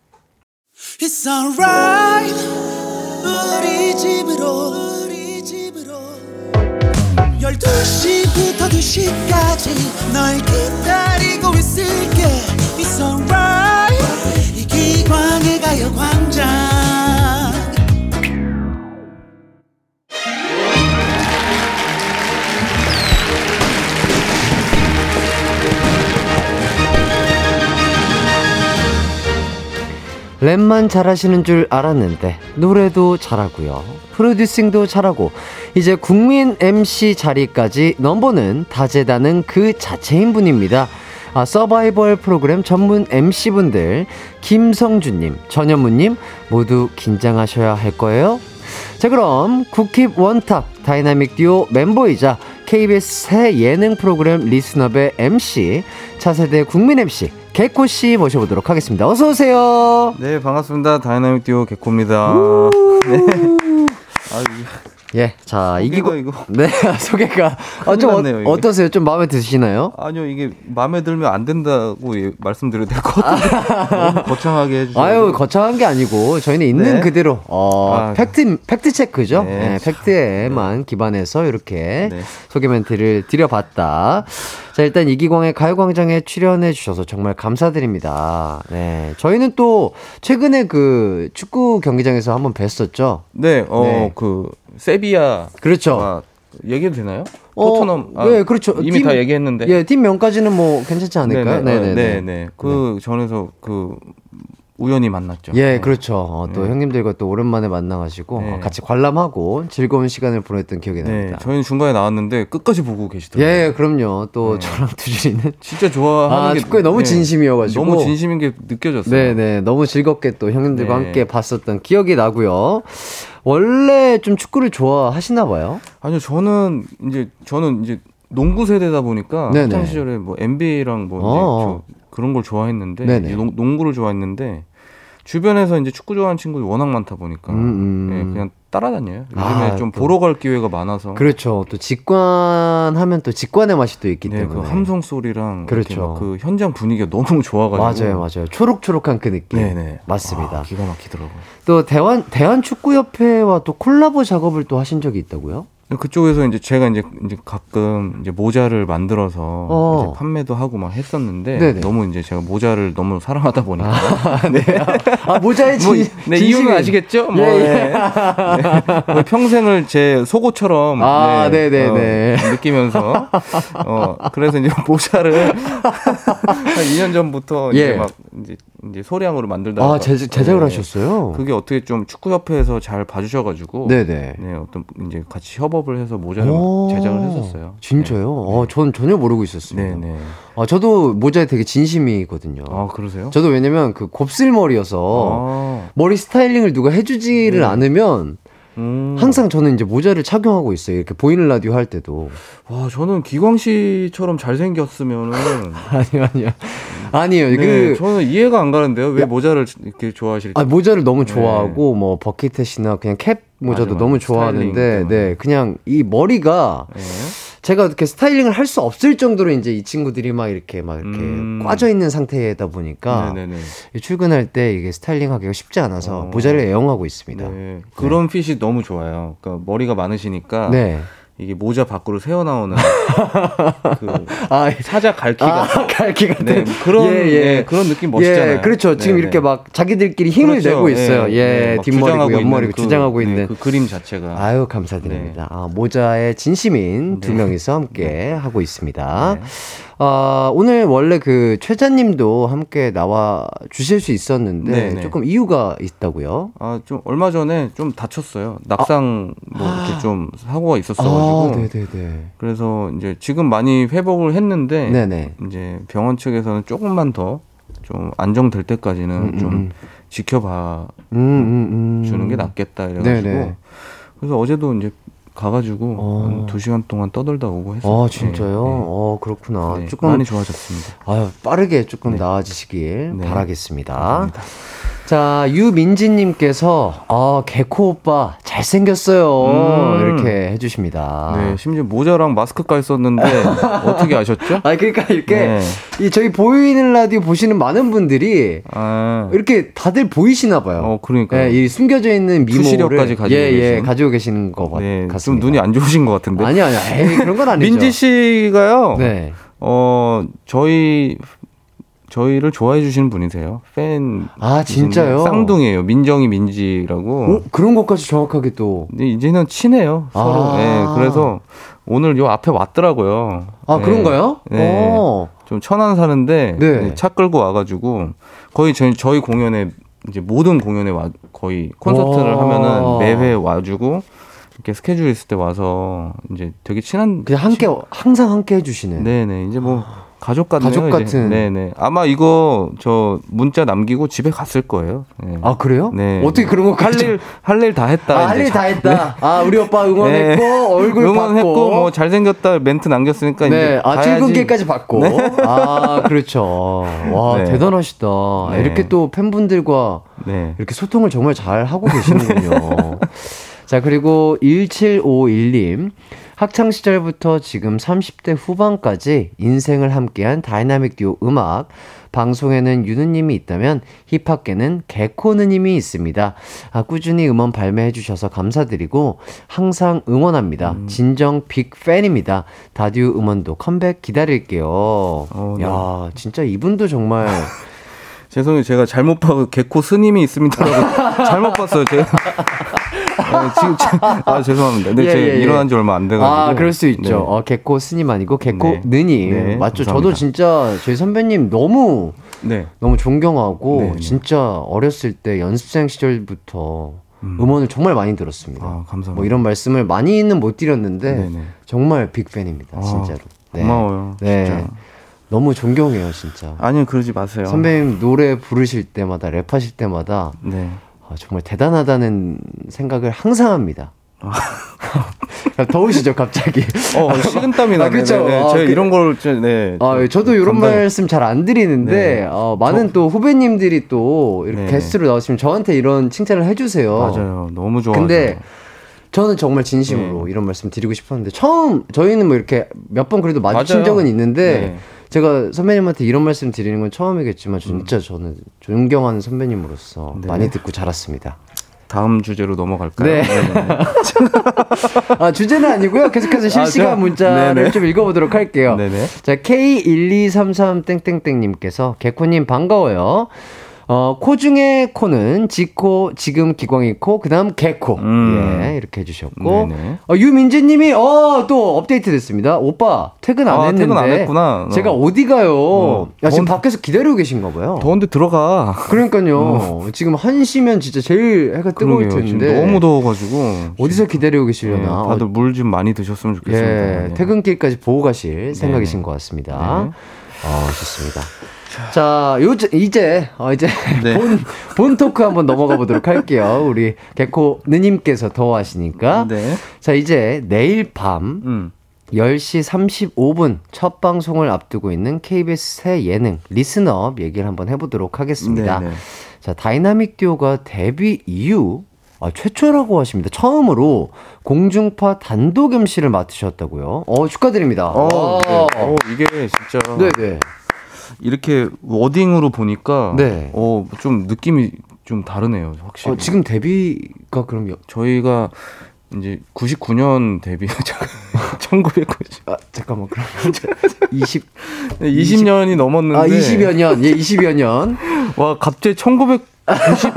Alright 랩만 잘하시는 줄 알았는데 노래도 잘하고요 producing도 잘하고 이제 국민 MC 자리까지 넘보는 다재다능 그 자체인 분입니다 아, 서바이벌 프로그램 전문 MC분들, 김성주님, 전현무님, 모두 긴장하셔야 할 거예요. 자, 그럼, 국힙 one top 다이나믹 듀오 멤버이자 KBS 새 예능 프로그램 Listen Up의 MC, 차세대 국민 MC, 개코 씨 모셔보도록 하겠습니다. 어서 오세요. 네, 반갑습니다. 다이나믹 듀오 개코입니다. 네. 아, 이- 예, 자, 이기고. 이거. 네, 소개가. 어, 좀 났네요, 어, 이게. 어떠세요? 좀 마음에 드시나요? 아니요, 이게 마음에 들면 안 된다고 예- 말씀드려도 될 것 같아요. 거창하게 해주셔서. 아유, 거창한 게 아니고, 저희는 있는 네. 그대로, 어, 아, 팩트, 팩트 체크죠. 네. 네, 팩트에만 기반해서 이렇게 네. 소개 멘트를 드려봤다. 자, 일단 이기광의 가요광장에 출연해 주셔서 정말 감사드립니다. 네. 저희는 또, 최근에 그 축구 경기장에서 한번 뵀었죠. 네, 어, 네. 그, 세비야. 그렇죠. 얘기해도 되나요? 어, 토트넘. 아, 네, 그렇죠. 이미 팀- 다 얘기했는데. 예, 팀 명까지는 뭐 괜찮지 않을까요? 네네. 네네. 네, 네. 그 전에서 그, 우연히 만났죠. 예, 네. 그렇죠. 어, 또 네. 형님들과 또 오랜만에 만나가지고 네. 어, 같이 관람하고 즐거운 시간을 보냈던 기억이 네, 납니다. 저희는 중간에 나왔는데 끝까지 보고 계시더라고요. 예, 그럼요. 또 네. 저랑 두준이는 진짜 좋아하는 아, 게 축구에 너무 네, 진심이어가지고. 너무 진심인 게 느껴졌어요. 네 네 너무 즐겁게 또 형님들과 네. 함께 봤었던 기억이 나고요. 원래 좀 축구를 좋아하시나 봐요. 아니요, 저는 이제 저는 이제 농구 세대다 보니까. 학창 시절에 뭐 NBA랑 뭐 어. 저 그런 걸 좋아했는데 농, 농구를 좋아했는데 주변에서 이제 축구 좋아하는 친구들이 워낙 많다 보니까 음, 음. 예, 그냥 따라다녀요. 요즘에 아, 좀 또. 보러 갈 기회가 많아서 그렇죠. 또 직관하면 또 직관의 맛이 또 있기 네, 때문에. 그 함성 소리랑. 그렇죠. 그 현장 분위기가 너무 좋아가지고 맞아요, 맞아요. 초록초록한 그 느낌. 네네 맞습니다. 아, 기가 막히더라고요. 또 대한 대한 축구협회와 또 콜라보 작업을 또 하신 적이 있다고요? 그쪽에서 이제 제가 이제 이제 가끔 이제 모자를 만들어서 어. 이제 판매도 하고 막 했었는데 네네. 너무 이제 제가 모자를 너무 사랑하다 보니까 아 모자의 진, 뭐, 이- 네, 이유는 아시겠죠? 뭐, 예, 예. 네. 네. 거의 평생을 제 속옷처럼 아, 네 네 네. 어, 느끼면서 어 그래서 이제 모자를 한 2년 전부터 예. 이제 막 이제 이제 소량으로 만들다가 아 제, 제작을 네. 하셨어요? 그게 어떻게 좀 축구 협회에서 잘 봐주셔가지고 네네. 네 어떤 이제 같이 협업을 해서 모자를 오, 제작을 했었어요. 진짜요? 어, 전 전혀 모르고 있었습니다. 네, 네. 아, 저도 모자에 되게 진심이거든요. 아 그러세요? 저도 왜냐면 그 곱슬머리여서 아, 머리 스타일링을 누가 해주지를 네. 않으면 음. 항상 저는 이제 모자를 착용하고 있어요. 이렇게 보이는 라디오 할 때도. 와 저는 기광 씨처럼 잘생겼으면은 아니요, 아니요. 아니요. 네, 그, 저는 이해가 안 가는데요. 왜 모자를 이렇게 좋아하실지. 아, 모자를 너무 좋아하고, 뭐, 버킷햇이나 그냥 캡 모자도 맞아, 맞아. 너무 좋아하는데. 네, 그냥 이 머리가 네. 제가 이렇게 스타일링을 할 수 없을 정도로 이제 이 친구들이 막 이렇게 막 이렇게 음. 꽈져 있는 상태다 보니까 네네네. 이 출근할 때 이게 스타일링 하기가 쉽지 않아서 어. 모자를 애용하고 있습니다. 네. 그런 핏이 너무 좋아요. 그러니까 머리가 많으시니까 네. 이게 모자 밖으로 새어 나오는 그 아, 사자 갈퀴가 아, 갈기 같은 네, 그런 예, 그런 느낌 멋있잖아요. 예, 그렇죠. 지금 네, 이렇게 네. 막 자기들끼리 힘을 그렇죠. 내고 있어요. 예, 예, 네, 막 뒷머리고 옆머리고 그, 주장하고 네, 있는. 그 그림 자체가 아유 감사드립니다. 아, 모자의 진심인 두 네. 명이서 함께 하고 있습니다. 네. 아, 오늘 원래 그 최자님도 함께 나와 주실 수 있었는데 네, 네. 조금 이유가 있다고요? 아, 좀 얼마 전에 좀 다쳤어요. 낙상 뭐 이렇게 좀 사고가 있었어가지고. 아, 네네네. 그래서 이제 지금 많이 회복을 했는데 네네. 이제 병원 측에서는 조금만 더 좀 안정될 때까지는 음, 좀 음. 지켜봐 음, 음, 음. 주는 게 낫겠다 이래가지고 네네. 그래서 어제도 이제 가가지고 어. 한두 시간 동안 떠들다 오고 했어요. 아, 진짜요? 어, 그렇구나. 네, 네. 조금 많이 좋아졌습니다. 아유, 빠르게 조금 네. 나아지시길 네. 바라겠습니다. 감사합니다. 자, 유민지님께서, 아, 개코 오빠, 잘생겼어요. 음. 이렇게 해주십니다. 네, 심지어 모자랑 마스크까지 썼는데 어떻게 아셨죠? 아, 그러니까 이렇게, 네. 이 저희 보이는 라디오 보시는 많은 분들이 아, 이렇게 다들 보이시나 봐요. 어, 그러니까. 네, 이 숨겨져 있는 미모를 가지고 예, 예? 가지고 계시는 것 같- 네, 좀 같습니다. 눈이 안 좋으신 것 같은데. 아니, 아니, 에이, 그런 건 아니죠. 민지 씨가요. 네. 어, 저희 저희를 좋아해 주시는 분이세요. 팬. 아, 진짜요? 쌍둥이에요. 민정이 민지라고. 어, 그런 것까지 정확하게 또. 이제는 친해요. 서로. 아. 예, 그래서 오늘 요 앞에 왔더라고요. 아, 예. 그런가요? 네. 어. 좀 천안 사는데 네. 네, 차 끌고 와가지고 거의 저희, 저희 공연에 이제 모든 공연에 와 거의 콘서트를 와. 하면은 매회 와주고 이렇게 스케줄 있을 때 와서 이제 되게 친한 그냥 함께, 항상 함께 해주시는. 네네 이제 뭐 가족 같네요. 가족. 같은. 네네. 아마 이거 저 문자 남기고 집에 갔을 거예요. 네. 아 그래요? 네. 어떻게 그런 거 할일 할 일 다 했다. 아, 할 이제 일다 자- 했다. 아, 우리 오빠 응원했고, 네. 얼굴 응원했고 받고. 뭐 잘생겼다 멘트 남겼으니까 네, 이제 아. 출근길까지 받고. 아, 그렇죠. 와, 네. 대단하시다. 네. 이렇게 또 팬분들과 네. 이렇게 소통을 정말 잘 하고 계시는군요. 자, 그리고 1751님. 학창 시절부터 지금 30대 후반까지 인생을 함께한 다이나믹 듀오 음악. 방송에는 유느님이 있다면 힙합계는 개코느님이 있습니다. 아, 꾸준히 음원 발매해 주셔서 감사드리고 항상 응원합니다. 진정 big fan입니다. 다듀 음원도 컴백 기다릴게요. 어, 네. 야, 진짜 이분도 정말 죄송해요. 제가 잘못 봐서 개코 스님이 있습니다라고 잘못 봤어요. 제가. 네, 지금 제- 아 죄송합니다. 근데 예, 제가 예, 예. 일어난 지 얼마 안 돼가지고. 아, 그럴 수 있죠. 네. 어, 개코 스님 아니고 개코 네. 느님. 네, 맞죠. 저도 감사합니다. 진짜 저희 선배님 너무 네. 너무 존경하고 네, 네. 진짜 어렸을 때 연습생 시절부터 음. 원을 정말 많이 들었습니다. 아, 감사합니다. 뭐 이런 말씀을 많이는 못 드렸는데 네, 네. 정말 빅팬입니다. 아, 진짜로. 네. 고마워요. 네. 진짜. 너무 존경해요, 진짜. 아니요, 그러지 마세요. 선배님 노래 부르실 때마다 랩하실 때마다 네. 아, 정말 대단하다는 생각을 항상 합니다. 더우시죠, 갑자기? 어, 식은땀이 아, 나네. 그쵸. 네, 네. 아, 제가 그- 이런 걸, 좀, 네. 아, 좀 저도 이런 감당- 말씀 잘 안 드리는데 네. 어, 많은 또 후배님들이 또 이렇게 네. 게스트로 나오시면 저한테 이런 칭찬을 해주세요. 맞아요. 너무 좋아. 근데 저는 정말 진심으로 네. 이런 말씀 드리고 싶었는데 처음 저희는 뭐 이렇게 몇 번 그래도 마주친 맞아요. 적은 있는데 네. 제가 선배님한테 이런 말씀 드리는 건 처음이겠지만 진짜 저는 존경하는 선배님으로서 네. 많이 듣고 자랐습니다. 다음 주제로 넘어갈까요? 네. 아 주제는 아니고요. 계속해서 실시간 아, 저- 문자를 네네. 좀 읽어보도록 할게요. 네네. 자, K1233땡땡땡님께서 개코님 반가워요. 어, 코 중에 코는 지코, 지금 기광이 코, 그 다음 개코. 음. 예, 이렇게 해주셨고. 네네. 어, 유민재님이, 어, 또 업데이트 됐습니다. 오빠, 퇴근 안 아, 했는데. 퇴근 안 했구나. 제가 어. 어디 가요? 어, 야, 지금 더운- 밖에서 기다리고 계신가 봐요. 더운데 들어가. 그러니까요. 지금 1시면 진짜 제일 해가 뜨거울 그러게요. 지금 텐데. 너무 더워가지고. 어디서 기다리고 네, 계시려나. 다들 물 좀 많이 드셨으면 좋겠습니다. 예, 네. 퇴근길까지 보고 가실 생각이신 네. 것 같습니다. 네. 어, 좋습니다. 자, 요, 이제, 어, 이제, 네. 본, 본 토크 한번 넘어가 보도록 할게요. 우리 개코 느님께서 더워하시니까. 네. 자, 이제 내일 밤 음. 10시 35분 첫 방송을 앞두고 있는 KBS 새 예능 Listen Up 얘기를 한번 해보도록 하겠습니다. 네, 네. 자, 다이나믹 듀오가 데뷔 이후 아, 최초라고 하십니다. 처음으로 공중파 단독 MC를 맡으셨다고요. 어, 축하드립니다. 어, 와. 네. 어, 이게 진짜 네, 네. 이렇게 wording으로 보니까 네. 어, 좀 느낌이 좀 다르네요. 확실히. 어, 지금 데뷔가 그럼 여, 저희가 이제 99년 데뷔 1990 아, 잠깐만 그럼 20 20년이 넘었는데 아, 20여 년. 예, 20여 년. 와 갑자기 1990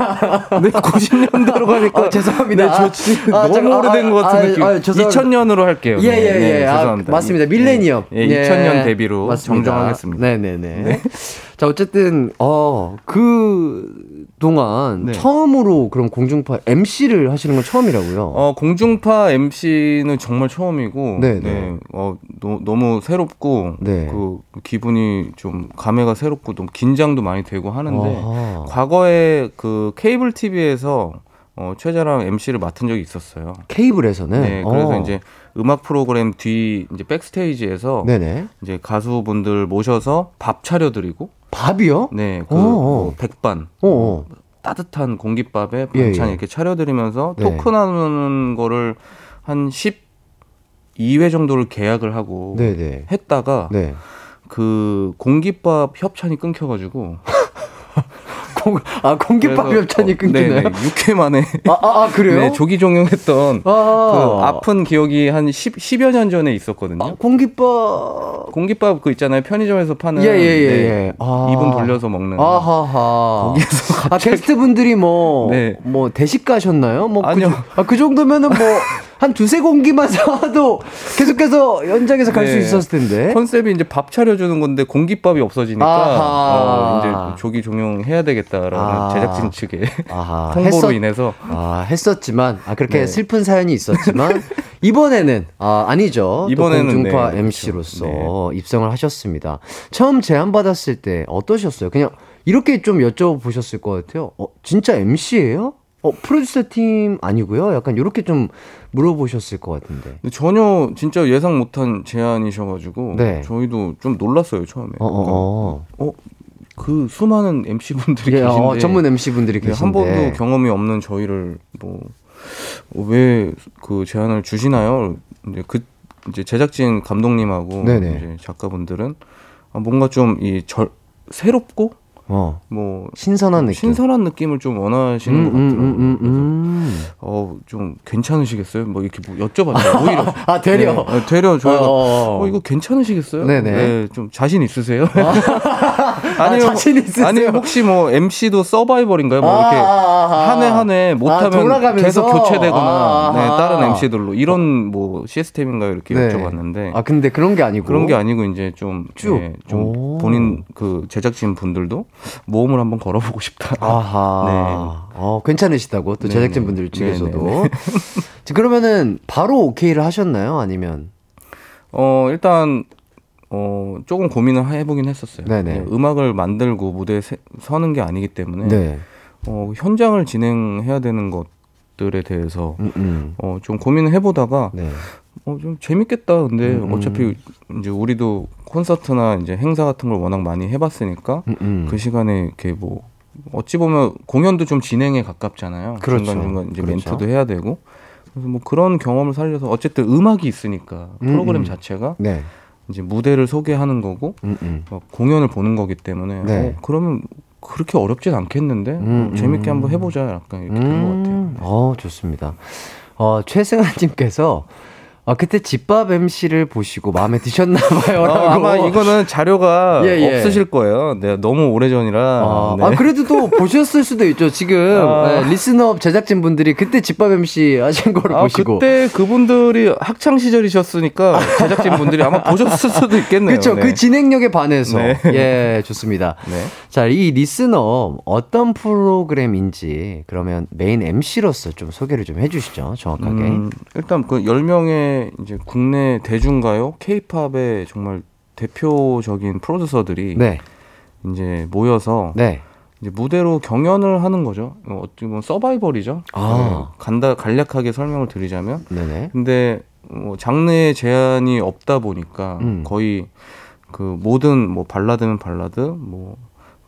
네, 90년대로 가니까 아, 죄송합니다. 네, 저 진짜 아, 너무 잠깐, 오래된 아, 것 같은 아, 느낌. 아, 죄송합니다. 2000년으로 할게요. 예, 예, 예. 네, 네, 아, 죄송합니다. 맞습니다. 밀레니엄. 예, 예, 2000년 데뷔로 맞습니다. 정정하겠습니다. 네네네. 자, 어쨌든, 어, 그 동안 네. 처음으로 그런 공중파 MC를 하시는 건 처음이라고요. 어, 공중파 MC는 정말 처음이고, 네, 네, 네. 어, 노- 너무 새롭고, 네. 그 기분이 좀 감회가 새롭고, 좀 긴장도 많이 되고 하는데, 아하. 과거에 그 케이블 TV에서 어, 최자랑 MC를 맡은 적이 있었어요. 케이블에서는. 네, 그래서 어. 이제 음악 프로그램 뒤 이제 백스테이지에서 네네. 이제 가수분들 모셔서 밥 차려드리고, 밥이요? 네, 그 어, 어. 뭐 백반, 어, 어. 따뜻한 공깃밥에 예, 반찬 예. 이렇게 차려드리면서 네. 토크 나누는 거를 한 12회 정도를 계약을 하고 네네. 했다가 네. 그 공깃밥 협찬이 끊겨가지고 공, 아, 협찬이 어, 끊기나요? 네네, 6회 만에 아, 아, 아, 그래요? 네, 조기 종영했던 그 아. 아픈 기억이 한 10, 10여 년 전에 있었거든요. 아, 공깃밥. 공깃밥 그 있잖아요 편의점에서 파는 예, 예, 예, 네, 예. 아. 이분 돌려서 먹는 아하하. 거기에서 아, 게스트 분들이 뭐, 네. 뭐, 대식 가셨나요? 뭐, 아니요. 그, 아, 그 정도면은 뭐, 한 두세 공기만 사와도 계속해서 현장에서 갈수 네. 있었을 텐데. 컨셉이 이제 밥 차려주는 건데 공깃밥이 없어지니까. 어, 이제 조기 종용해야 되겠다라는 아. 제작진 측의 아하, 통보로 했었- 인해서 아, 했었지만, 아, 그렇게 네. 슬픈 사연이 있었지만, 이번에는, 아, 아니죠. 이번에는 또 공중파 네, MC로서 그렇죠. 입성을 하셨습니다. 처음 제안 받았을 때 어떠셨어요? 그냥 이렇게 좀 여쭤보셨을 것 같아요. 어, 진짜 MC예요? 어, 프로듀서 팀 아니고요? 약간 이렇게 좀 물어보셨을 것 같은데. 전혀 진짜 예상 못한 제안이셔가지고 네. 저희도 좀 놀랐어요 처음에. 어, 어, 어. 어, 그 수많은 MC 분들이 예, 계신데 어, 전문 MC분들이 네, 계신데. 한 번도 경험이 없는 저희를 뭐 왜 그 제안을 주시나요? 이제 그 이제 제작진 감독님하고 네네. 이제 작가분들은 아, 뭔가 좀 이 절 새롭고 어, 뭐 신선한 느낌. 신선한 느낌을 좀 원하시는 것 음, 같더라고요. 음, 음, 음. 어, 좀 괜찮으시겠어요? 뭐 이렇게 뭐 여쭤봤죠. 오히려. 아, 되려. 네, 어, 되려 저희가 어, 어, 어. 이거 괜찮으시겠어요? 네네. 네, 좀 자신 있으세요? 아, 자신 있으세요? 아니면 혹시 뭐 MC도 서바이벌인가요? 뭐 아, 이렇게 아, 아. 한해 한해 아, 못하면? 계속 교체되거나 아, 네, 아. 다른 MC들로 이런 뭐 시스템인가요? 이렇게 네. 여쭤봤는데 아, 근데 그런 게 아니고. 그런 게 아니고 이제 좀, 쭉. 네, 좀 오. 본인 그 제작진 분들도 모험을 한번 걸어보고 싶다. 아하. 어, 괜찮으시다고 또 네네. 제작진 분들 측에서도. 그러면은 바로 오케이를 하셨나요? 아니면 어 일단 어 조금 고민을 해보긴 했었어요. 네네. 네, 음악을 만들고 무대에 세- 서는 게 아니기 때문에 네. 어, 현장을 진행해야 되는 것들에 대해서 음, 음. 어, 좀 고민을 해보다가 네. 어, 좀 재밌겠다. 근데 음, 음. 어차피 이제 우리도 콘서트나 이제 행사 같은 걸 워낙 많이 해봤으니까 음, 음. 그 시간에 이렇게 뭐 어찌 보면 공연도 좀 진행에 가깝잖아요. 그렇죠. 중간 중간 이제 그렇죠. 멘트도 해야 되고 그래서 뭐 그런 경험을 살려서 어쨌든 음악이 있으니까 음, 프로그램 음. 자체가 네. 이제 무대를 소개하는 거고 음, 음. 막 공연을 보는 거기 때문에 네. 어, 그러면 그렇게 어렵진 않겠는데 음, 어, 재밌게 음. 한번 해보자 약간 이렇게 된것 같아요. 음, 어, 좋습니다. 어, 최승아님께서 아, 그때 집밥 MC를 보시고 마음에 드셨나봐요. 어, 아마 이거는 자료가 예, 예. 없으실 거예요. 네, 너무 오래 전이라. 아, 네. 아, 그래도 또 보셨을 수도 있죠. 지금 아. 네, Listen Up 제작진 분들이 그때 집밥 MC 하신 거를 아, 보시고. 그때 그분들이 학창 시절이셨으니까 제작진 분들이 아마 보셨을 수도 있겠네요. 그렇죠. 네. 그 진행력에 반해서. 네. 예, 좋습니다. 네. 자, 이 Listen Up 어떤 프로그램인지 그러면 메인 MC로서 좀 소개를 좀 해주시죠. 정확하게. 음, 일단 그 10 명의 이제 국내 대중가요, 케이팝의 정말 대표적인 프로듀서들이 네, 이제 모여서 네. 이제 무대로 경연을 하는 거죠. 어, 어떻게 보면 서바이벌이죠. 아. 네, 간다 간략하게 설명을 드리자면 네네. 근데 뭐 장르의 제한이 없다 보니까 음. 거의 그 모든 뭐 발라드면 발라드 뭐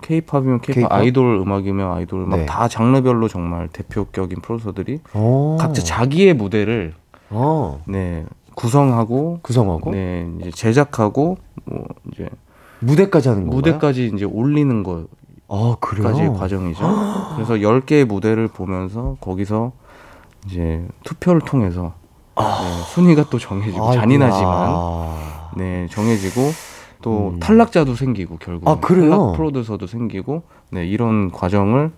케이팝이면 케이팝 K-pop? 아이돌 음악이면 아이돌 막 네. 다 장르별로 정말 대표격인 프로듀서들이 오. 각자 자기의 무대를 어, 네 구성하고 구성하고 네 이제 제작하고 뭐 이제 무대까지 하는 건가요? 무대까지 이제 올리는 거 아, 그래요? 까지의 과정이죠. 그래서 10개의 무대를 보면서 거기서 이제 투표를 통해서 네, 순위가 또 정해지고 아이고야. 잔인하지만 네, 정해지고 또 음. 탈락자도 생기고 결국 아? 탈락 프로듀서도 생기고 네, 이런 과정을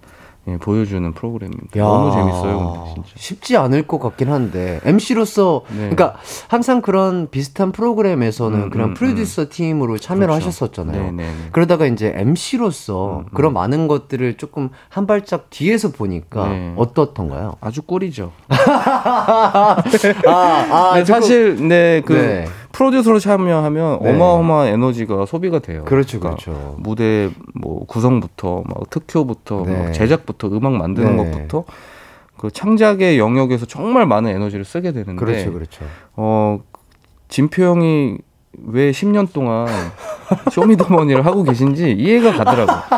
예, 보여주는 프로그램입니다. 야, 너무 재밌어요, 근데 진짜. 쉽지 않을 것 같긴 한데 MC로서 네. 그러니까 항상 그런 비슷한 프로그램에서는 음, 그런 음, 프로듀서 팀으로 참여를 그렇죠. 하셨었잖아요. 네, 네, 네. 그러다가 이제 MC로서 음, 음. 그런 많은 것들을 조금 한 발짝 뒤에서 보니까 네. 어떻던가요? 아주 꿀이죠. 아, 아, 네, 사실 네, 그 네. 프로듀서로 참여하면 네. 어마어마한 에너지가 소비가 돼요. 그렇죠, 그러니까 그렇죠. 무대 뭐 구성부터 막 특효부터 네. 막 제작부터 음악 만드는 네. 것부터 그 창작의 영역에서 정말 많은 에너지를 쓰게 되는데 그렇죠, 그렇죠. 어 진표 형이 왜 10년 동안 쇼미더머니를 하고 계신지 이해가 가더라고.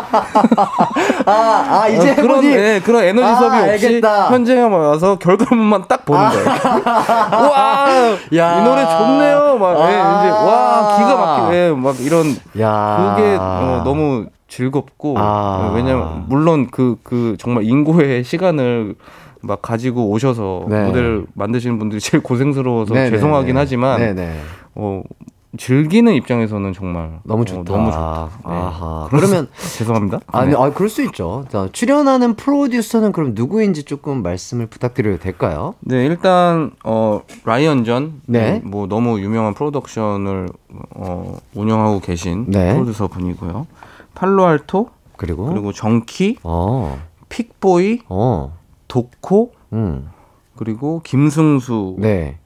아, 아 이제 어, 그런 예, 그런 에너지 아, 수업이 없이 알겠다. 현장에 와서 결과물만 딱 보는 거예요. 와, 야. 이 노래 좋네요. 막 예, 아. 이제 와 기가 막히게 예, 막 이런 야, 그게 어, 너무 즐겁고 아. 어, 왜냐면 물론 그그 정말 인고의 시간을 막 가지고 오셔서 네. 무대를 만드시는 분들이 제일 고생스러워서 네네. 죄송하긴 하지만 네네. 어 즐기는 입장에서는 정말 너무 어, 좋다. 너무 좋다. 네. 아하. 그러면 죄송합니다. 아니, 네. 아, 그럴 수 있죠. 자, 출연하는 프로듀서는 그럼 누구인지 조금 말씀을 부탁드려도 될까요? 네, 일단 어 라이언 전, 네. 뭐 너무 유명한 프로덕션을 어 운영하고 계신 네. 프로듀서 분이고요. 팔로알토 그리고, 그리고 정키, 어, 픽보이, 어, 도코 음, 그리고 김승수 네,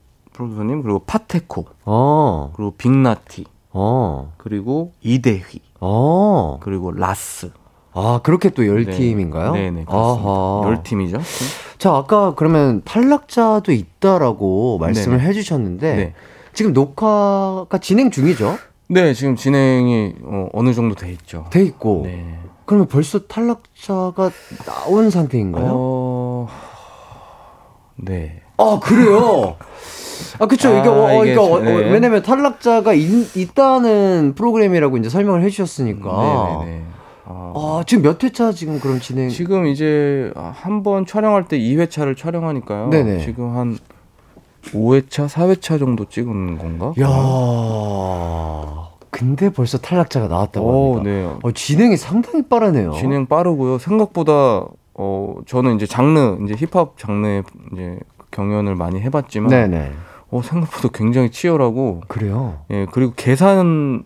프로듀서님 그리고 파테코 어, 그리고 빅나티 어, 그리고 이대휘 어. 그리고 라스 아, 그렇게 또 열 팀인가요? 네, 네, 그렇습니다. 아하. 열 팀이죠. 자, 아까 그러면 탈락자도 있다라고 말씀을 네네. 해주셨는데, 네. 지금 녹화가 진행 중이죠? 네, 지금 진행이 어, 어느 정도 돼 있죠. 돼 있고, 네. 그러면 벌써 탈락자가 나온 상태인가요? 어... 네. 아 그래요? 아 그쵸 이게, 아, 어, 이게 이게 어, 네. 어, 왜냐면 탈락자가 있, 있다는 프로그램이라고 이제 설명을 해주셨으니까 네네네. 아, 아 지금 몇 회차 지금 그럼 진행 지금 이제 한 번 촬영할 때 2회차를 촬영하니까요. 네네. 지금 한 5회차, 4회차 정도 찍은 건가? 야 근데 벌써 탈락자가 나왔다고 오, 합니다 네. 어, 진행이 상당히 빠르네요 진행 빠르고요. 생각보다 어 저는 이제 장르 이제 힙합 장르에 이제 경연을 많이 해봤지만 네네 어 생각보다 굉장히 치열하고 그래요 예 그리고 계산을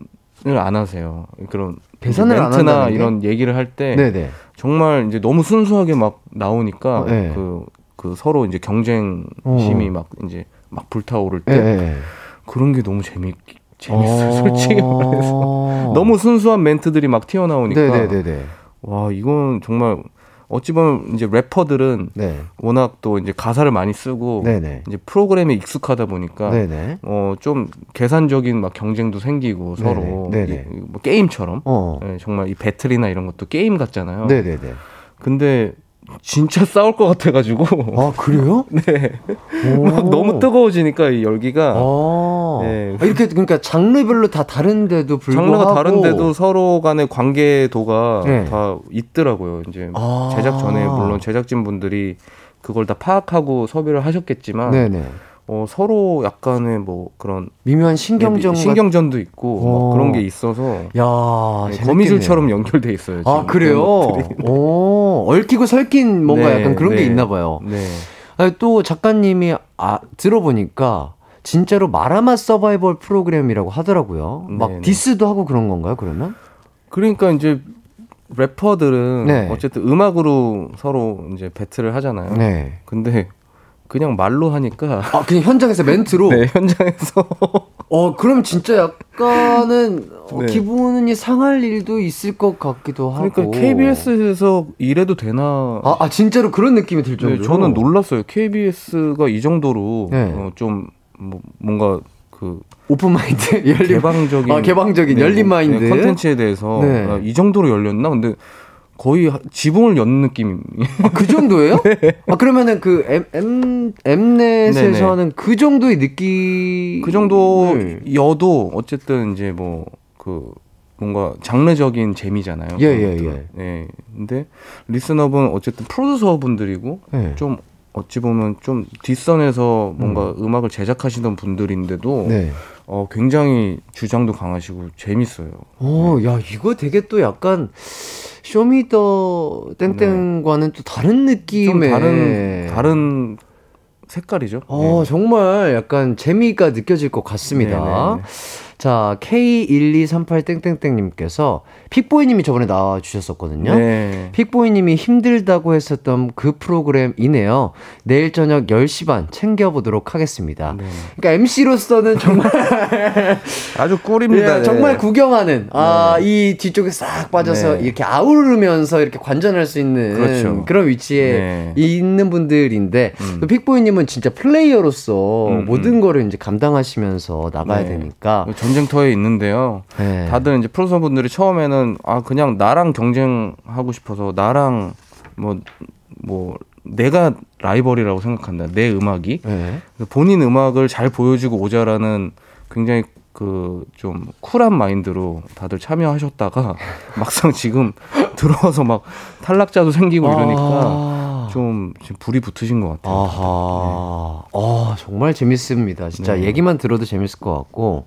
안 하세요. 그런 계산을 안 멘트나 게? 이런 얘기를 할 때 정말 이제 너무 순수하게 막 나오니까 어, 네. 그, 그 서로 이제 경쟁심이 막 이제 막 불타오를 때 예, 예. 그런 게 너무 재미 재밌어요. 어. 솔직히 말해서 너무 순수한 멘트들이 막 튀어나오니까 네네네네 와 이건 정말 어찌 보면 이제 래퍼들은 네 워낙 또 이제 가사를 많이 쓰고 네네 이제 프로그램에 익숙하다 보니까 어 좀 계산적인 막 경쟁도 생기고. 서로 네네. 이- 뭐 게임처럼 어 예, 정말 이 battle이나 이런 것도 게임 같잖아요. 네네네 근데 진짜 싸울 것 같아가지고 아 그래요? 네. 오. 막 너무 뜨거워지니까 이 열기가 아, 네. 아, 이렇게 그러니까 장르별로 다 다른데도 불구하고 장르가 다른데도 서로 간의 관계도가 네. 다 있더라고요. 이제 아. 제작 전에 물론 제작진 분들이 그걸 다 파악하고 섭외를 하셨겠지만 네네 어, 서로 약간의 뭐 그런 미묘한 신경전 신경전도 있고 어. 막 그런 게 있어서 야 네. 거미줄처럼 연결돼 있어요. 아 지금 그래요? 그런 것들이. 오 얽히고 설킨 뭔가 네, 약간 그런 게 네. 있나 봐요. 네. 아니, 또 작가님이 아, 들어보니까 진짜로 마라마 서바이벌 프로그램이라고 하더라고요. 막 네네. 디스도 하고 그런 건가요? 그러면? 그러니까 이제 래퍼들은 네. 어쨌든 음악으로 서로 이제 배틀을 하잖아요. 네. 근데 그냥 말로 하니까 아 그냥 현장에서 멘트로. 네, 현장에서 어 그럼 진짜 약간은 어, 네. 기분이 상할 일도 있을 것 같기도 하고. 그러니까 KBS에서 이래도 되나? 아, 아 진짜로 그런 느낌이 들 정도로. 네, 저는 놀랐어요. KBS가 이 정도로 네. 어, 좀 뭐, 뭔가 그 오픈 마인드 열린 개방적인 아, 개방적인 열린 뭐, 마인드. 네, 컨텐츠에 대해서 네. 아, 이 정도로 열렸나? 근데 거의 하- 지붕을 연 느낌. 아, 그 정도예요? 아 그러면은 그 M M M넷에서는 그 정도의 느낌 그 정도 여도 어쨌든 이제 뭐 그 뭔가 장르적인 재미잖아요. 예, 예, 그것도. 예. 네. 근데 리슨 업은 어쨌든 프로듀서 분들이고 네. 좀 어찌 보면 좀 뒷선에서 뭔가 음. 악을 제작하시던 분들인데도 네. 어 굉장히 주장도 강하시고 재밌어요. 어, 야, 이거 되게 또 약간 쇼미더 땡땡과는 또 다른 좀 느낌의 다른 다른 색깔이죠. 어, 네. 정말 약간 재미가 느껴질 것 같습니다. 네네네. 자, K1238땡땡땡님께서 픽보이님이 저번에 나와주셨었거든요. 네. 픽보이님이 힘들다고 했었던 그 프로그램이네요. 내일 저녁 10시 반 챙겨보도록 하겠습니다. 네. 그러니까 MC로서는 정말 아주 꿀입니다. 예, 정말 네. 구경하는 아, 이 뒤쪽에 싹 빠져서 네. 이렇게 아우르면서 이렇게 관전할 수 있는 그렇죠. 런 위치에 네. 있는 분들인데 음. 또 픽보이님은 진짜 플레이어로서 음, 모든 거를 이제 감당하시면서 나가야 네. 되니까 전 쟁터에 있는데요. 네. 다들 이제 프로서 분들이 처음에는 아 그냥 나랑 경쟁하고 싶어서 나랑 뭐뭐 내가 라이벌이라고 생각한다 내 음악이 네. 본인 음악을 잘 보여주고 오자라는 굉장히 그 좀 쿨한 마인드로 다들 참여하셨다가 막상 지금 들어와서 막 탈락자도 생기고 이러니까 아. 좀 불이 붙으신 것 같아요. 아하. 아, 정말 재밌습니다. 진짜 네. 얘기만 들어도 재밌을 것 같고.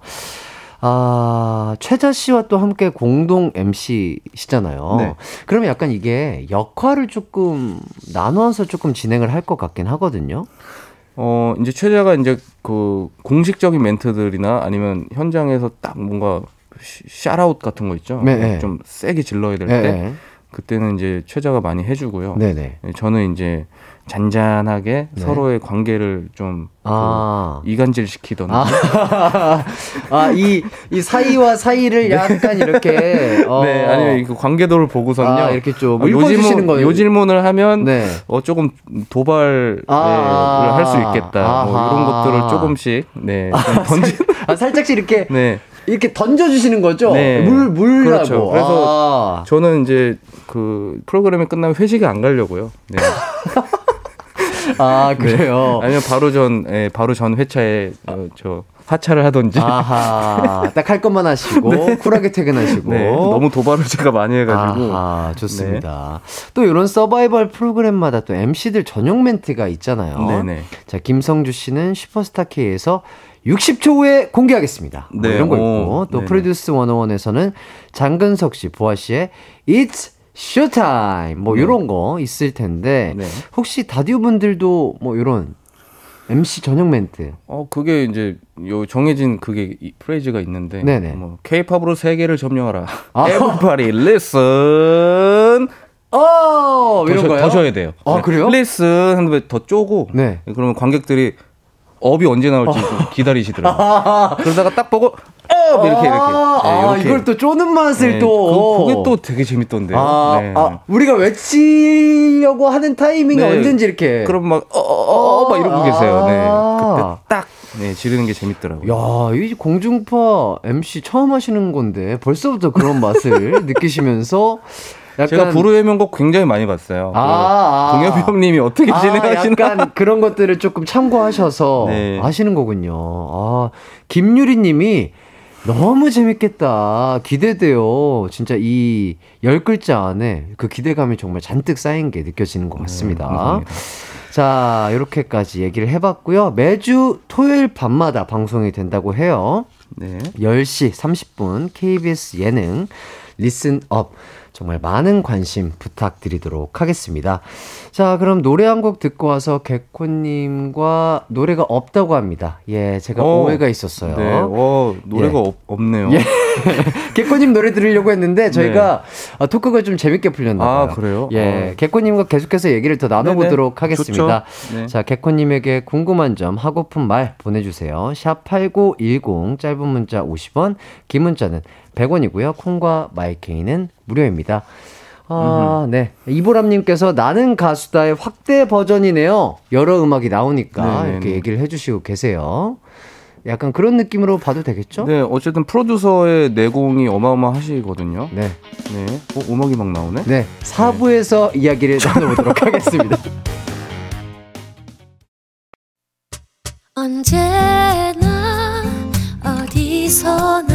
아, 최자 씨와 또 함께 공동 MC시잖아요. 네. 그러면 약간 이게 역할을 조금 나누어서 조금 진행을 할 것 같긴 하거든요. 어, 이제 최자가 이제 그 공식적인 멘트들이나 아니면 현장에서 딱 뭔가 시- 샤라웃 같은 거 있죠. 네, 네. 좀 세게 질러야 될 네, 때. 네. 그때는 이제 최자가 많이 해주고요. 네네. 네, 저는 이제 잔잔하게 네. 서로의 관계를 좀 아. 그 이간질 시키던 아, 아, 이, 이 사이와 사이를 약간 이렇게, 어. 네 아니면 그 관계도를 보고선요 아, 이렇게 좀 어, 요 읊어주시는 질문 거예요. 요 질문을 하면 네. 어 조금 도발을 아. 할수 있겠다 뭐 이런. 것들을 조금씩 네좀 던지 아, 살짝씩 이렇게, 네 이렇게 던져주시는 거죠? 네. 물, 물라고. 그렇죠. 그래서 아. 저는 이제 그 프로그램이 끝나면 회식에 안 가려고요. 네. 아, 그래요? 아니면 바로 전 예, 바로 전 회차에 어, 저 하차를 하던지. 아하, 딱 할 것만 하시고, 쿨하게 퇴근하시고. 네. 너무 도발을 제가 많이 해가지고. 아, 좋습니다. 또 이런 서바이벌 프로그램마다 또 MC들 전용 멘트가 있잖아요. 네네. 자, 김성주 씨는 슈퍼스타 K에서 60초 후에 공개하겠습니다. 뭐 네, 이런 거 오, 있고 또 네네. 프로듀스 101에서는 장근석 씨, 보아 씨의 It's Showtime 뭐 네. 이런 거 있을 텐데 네. 혹시 다디오 분들도 뭐 이런 MC 전용 멘트 어 그게 이제 요 정해진 그게 이 phrase가 있는데 네네. 뭐 K-팝으로 세계를 점령하라. 아. Everybody listen. 어 더, 이런 쉬- 거요? 더 쉬어야 돼요. 아, 그래요? listen 하는데 더 쪼고. 네. 그러면 관객들이 up이 언제 나올지 좀 기다리시더라고요. 그러다가 딱 보고 up 이렇게 이렇게. 아, 네, 아, 이렇게. 이걸 또 쪼는 맛을 네, 또 그, 그게 또 되게 재밌던데요. 아, 네. 아, 우리가 외치려고 하는 타이밍이 네. 언젠지 이렇게 그럼 막, 어, 어, 어, 막 이러고 계세요. 네. 아. 그때 딱, 네, 지르는 게 재밌더라고요. 야, 이 공중파 MC 처음 하시는 건데 벌써부터 그런 맛을 느끼시면서 약간 제가 부르의 명곡 굉장히 많이 봤어요. 아, 아. 그 동엽이 형님이 어떻게 아, 진행하시나. 약간 그런 것들을 조금 참고하셔서 네. 하시는 거군요. 아, 김유리 님이 너무 재밌겠다. 기대돼요. 진짜 이 열 글자 안에 그 기대감이 정말 잔뜩 쌓인 게 느껴지는 것 같습니다. 네. 자, 이렇게까지 얘기를 해봤고요. 매주 토요일 밤마다 방송이 된다고 해요. 네. 10시 30분 KBS 예능 리슨 업 정말 많은 관심 부탁드리도록 하겠습니다. 자, 그럼 노래 한 곡 듣고 와서 개코님과 노래가 없다고 합니다. 예, 제가 어, 오해가 있었어요. 네. 어, 노래가 없, 없네요. 예. 개코님 노래 들으려고 했는데 저희가 아, 토크가 좀 재밌게 풀렸나 봐요. 네. 아, 그래요? 예, 어. 개코님과 계속해서 얘기를 더 나눠보도록 네네. 하겠습니다. 좋죠. 네. 자, 개코님에게 궁금한 점, 하고픈 말 보내주세요. 샵 8910, 짧은 문자 50원, 긴 문자는 100원이고요. 콩과 마이케이는 무료입니다. 아, 네. 이보람님께서 나는 가수다의 확대 버전이네요. 여러 음악이 나오니까 네네네. 이렇게 얘기를 해주시고 계세요. 약간 그런 느낌으로 봐도 되겠죠? 네, 어쨌든 프로듀서의 내공이 어마어마하시거든요. 네. 네. 어, 음악이 막 나오네? 네. 4부에서 이야기를 나눠보도록 하겠습니다. 언제나 어디서나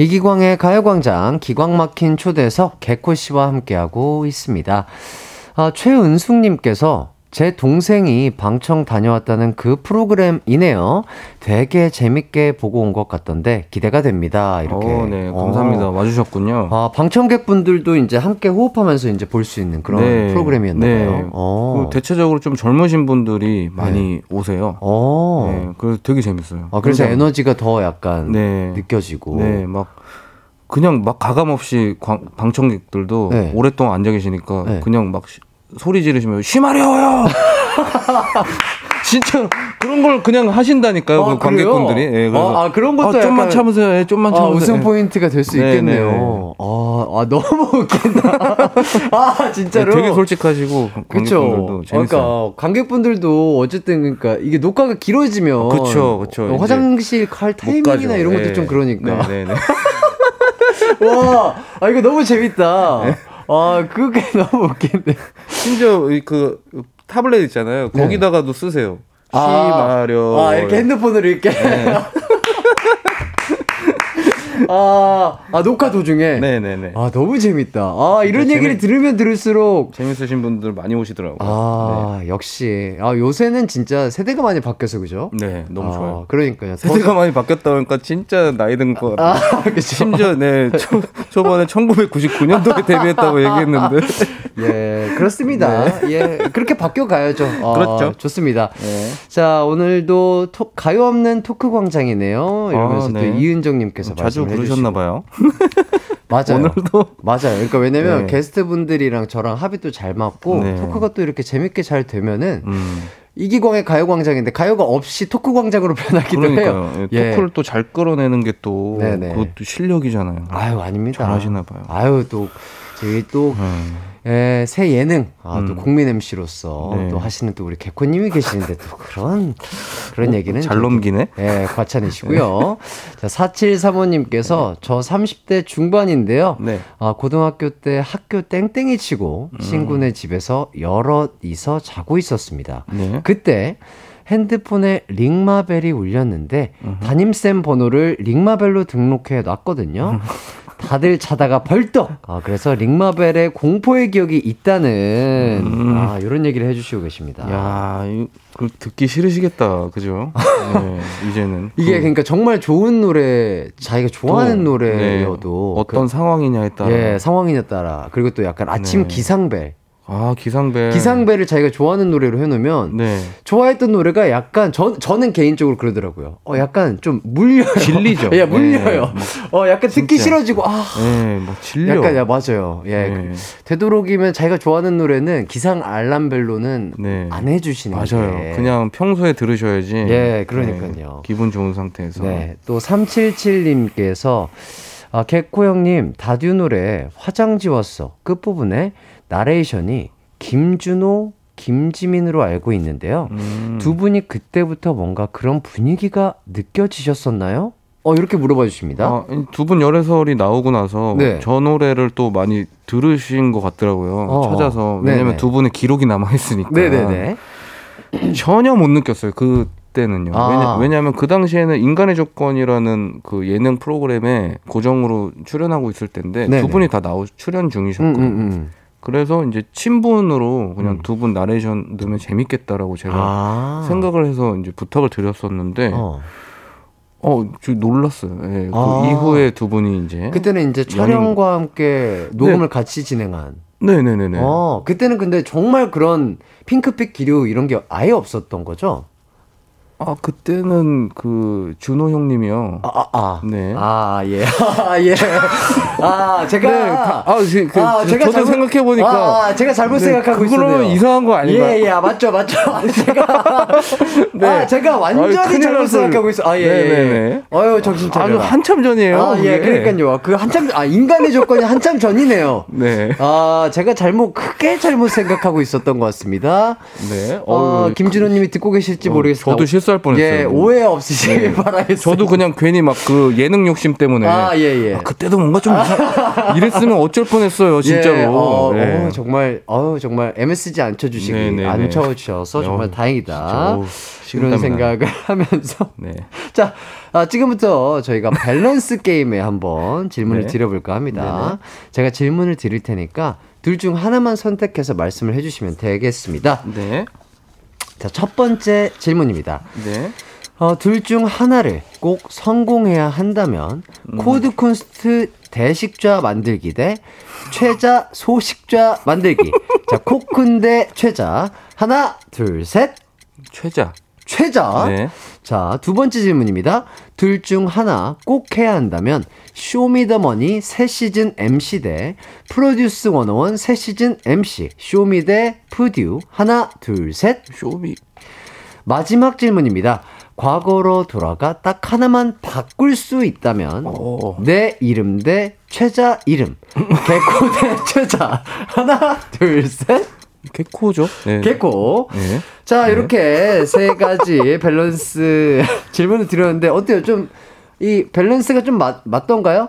이기광의 가요광장 기광 막힌 초대석 개코 씨와 함께하고 있습니다. 아, 최은숙님께서 제 동생이 방청 다녀왔다는 그 프로그램이네요. 되게 재밌게 보고 온 것 같던데 기대가 됩니다. 이렇게. 어, 네, 감사합니다. 어. 와주셨군요. 아, 방청객분들도 이제 함께 호흡하면서 이제 볼 수 있는 그런 네, 프로그램이었나봐요. 네. 어. 그 대체적으로 좀 젊으신 분들이 많이 오세요. 어. 네, 그래서 되게 재밌어요. 아, 그래서 에너지가 더 약간 네. 느껴지고. 네, 막 그냥 막 가감 없이 광- 방청객들도 네. 오랫동안 앉아 계시니까 네. 그냥 막 시- 소리 지르시면 쉬마려워요. 진짜 그런 걸 그냥 하신다니까요. 아, 그 관객분들이. 예, 그래서 아, 아, 그런 것도 아, 좀만 약간- 참으세요. 예, 좀만 아, 참으세요. 웃음 예. 포인트가 될수 네, 있겠네요. 네. 아, 아, 너무 웃긴다. 아, 진짜로. 네, 되게 솔직하시고 그쵸. 관객분들도 재밌어요. 그러니까 관객분들도 어쨌든 그러니까 이게 녹화가 길어지면 그쵸, 그쵸. 어, 화장실 갈못 타이밍이나. 이런 것도 예. 좀 그러니까. 네, 네, 네. 와, 아 이거 너무 재밌다. 네. 아, 그게 너무 웃긴데. 심지어 이그 타블렛 있잖아요. 네. 거기다가도 쓰세요. 시 아, 마려. 아, 이렇게 핸드폰으로 이렇게. 네. 아, 아, 녹화 도중에. 네, 네, 네. 아, 너무 재밌다. 아, 이런 얘기를 들으면 들을수록. 재밌으신 분들 많이 오시더라고요. 아, 역시. 아, 요새는 진짜 세대가 많이 바뀌어서 그죠? 네, 네, 너무 아, 좋아요. 그러니까요. 더- 세대가 많이 바뀌었다 보니까 진짜 나이 든것 같아요. 아, 그죠. 심지어 네 초, 초반에 1999년도에 데뷔했다고 얘기했는데 예, 그렇습니다. 예, 그렇게 바뀌어 가야죠. 아, 그렇죠. 좋습니다. 네. 자, 오늘도 토, 가요 없는 토크 광장이네요. 이러면서 아, 또 네. 이은정님께서 자주 해주시고. 봐요. 맞아요. 오늘도 맞아요. 그러니까 왜냐면 네. 게스트분들이랑 저랑 합이 또 잘 맞고 네. 토크가 또 이렇게 재밌게 잘 되면은 음, 이기광의 가요광장인데 가요가 없이 토크 광장으로 변하기도 그러니까요. 해요. 예, 토크를 또 잘 끌어내는 게 또. 그것도 실력이잖아요. 아유 아닙니다. 잘하시나 봐요. 아유 또 저희 또 음. 예, 새 예능, 아, 또 음. 국민 MC로서 네. 또 하시는 또 우리 개코님이 계시는데 또 그런, 그런 얘기는. 잘 좀- 넘기네. 예, 과찬이시고요. 자, 4735님께서 저 30대 중반인데요. 네. 아, 고등학교 때 학교 땡땡이 치고 음. 친구네 집에서 여럿이서 자고 있었습니다. 네. 그때 핸드폰에 링마벨이 울렸는데 담임쌤 번호를 링마벨로 등록해 놨거든요. 다들 자다가 벌떡. 아, 그래서 링마벨의 공포의 기억이 있다는 음. 아, 이런 얘기를 해주시고 계십니다. 야, 그 듣기 싫으시겠다. 그죠? 네, 이제는 이게 그- 그러니까 정말 좋은 노래, 자기가 좋아하는 또, 노래여도 네, 어떤 상황이냐에 그, 따라 예, 상황이냐에 따라 그리고 또 약간 아침 네. 기상벨, 아 기상벨 기상벨을 자기가 좋아하는 노래로 해놓으면 네 좋아했던 노래가 약간 저, 저는 개인적으로 그러더라고요. 어 약간 좀 물려요. 질리죠. 예, 물려요. 네, 어 약간 듣기 진짜. 싫어지고 아 네, 막 질려. 약간 야 맞아요. 예. 네. 되도록이면 자기가 좋아하는 노래는 기상 알람벨로는 네. 안 해주시는 맞아요. 게 그냥 평소에 들으셔야지. 예, 그러니까요. 네, 기분 좋은 상태에서. 네. 또 377님께서 아, 개코 형님 다듀 노래 화장 지웠어 끝 부분에 나레이션이 김준호 김지민으로 알고 있는데요. 음. 두 분이 그때부터 뭔가 그런 분위기가 느껴지셨었나요? 어 이렇게 물어봐 주십니다. 아, 두분 열애설이 나오고 나서 네. 저 노래를 또 많이 들으신 것 같더라고요. 어. 찾아서 왜냐면 네네. 두 분의 기록이 남아 있으니까. 네네네. 전혀 못 느꼈어요. 그때는요. 아. 왜냐, 왜냐하면 그 당시에는 인간의 조건이라는 그 예능 프로그램에 고정으로 출연하고 있을 때인데 네네. 두 분이 다 나오 출연 음, 중이셨거든요. 음, 음. 그래서 이제 친분으로 그냥 음. 두분 나레이션 넣으면 재밌겠다라고 제가 아. 생각을 해서 이제 부탁을 드렸었는데 어, 어. 저 놀랐어요. 예, 그 아. 이후에 두 분이 이제 그때는 이제 촬영과 함께 녹음을 같이 진행한. 네네네네. 어, 그때는 근데 정말 그런 핑크빛 기류 이런 게 아예 없었던 거죠? 아 그때는 그 준호 형님이요. 아, 아, 아. 네. 아, 예. 아, 예. 아, 제가. 네, 가- 아, 그, 그, 아, 제가 저도 잘못- 생각해 보니까 아, 제가 잘못 네, 생각하고 그거는 있었네요. 이상한 거 아닌가? 예, 예, 아, 맞죠, 맞죠. 제가. 네. 아, 제가 완전히 아유, 큰일 잘못. 생각하고 있어. 아, 예, 네네네. 예. 어유 정신 차려. 아주 한참 전이에요. 아, 예. 그러니까요. 그 한참, 아, 인간의 조건이 한참 전이네요. 네. 아, 제가 잘못, 크게 잘못 생각하고 있었던 것 같습니다. 네. 어, 어우, 김준호 님이 듣고 계실지 어, 모르겠습니다. 저도 실수 할 뻔했어요. 예, 오해 없으시길 바라겠습니다. 저도 그냥 괜히 막 그 예능 욕심 때문에 아, 예, 예. 아, 그때도 뭔가 좀 이상- 이랬으면 어쩔 뻔했어요, 진짜로. 예, 어, 네. 어, 정말, 어, 정말 MSG 안 쳐주시기, 네, 네, 안 네. 쳐주셔서 정말 어, 다행이다. 진짜, 어우, 이런 생각을 하면서. 네. 자, 아, 지금부터 저희가 밸런스 게임에 한번 질문을 네. 드려볼까 합니다. 네네. 제가 질문을 드릴 테니까 둘 중 하나만 선택해서 말씀을 해주시면 되겠습니다. 네. 자, 첫 번째 질문입니다. 네. 어, 둘 중 하나를 꼭 성공해야 한다면 코드 쿤스트 대식좌 만들기 대 최자 소식좌 만들기. 자, 코쿤 대 최자. 하나, 둘, 셋. 최자. 최자. 네. 자, 두 번째 질문입니다. 둘 중 하나 꼭 해야 한다면 쇼미더머니 새 시즌 MC 대 프로듀스 101 새 시즌 MC 쇼미 대 푸듀 하나 둘 셋 쇼미. 마지막 질문입니다. 과거로 돌아가 딱 하나만 바꿀 수 있다면 어. 내 이름 대 최자 이름 개코 대 최자 하나 둘셋 개코죠. 네. 개코 네. 자 이렇게 세 가지 밸런스 질문을 드렸는데 어때요 좀 이 밸런스가 좀 맞, 맞던가요?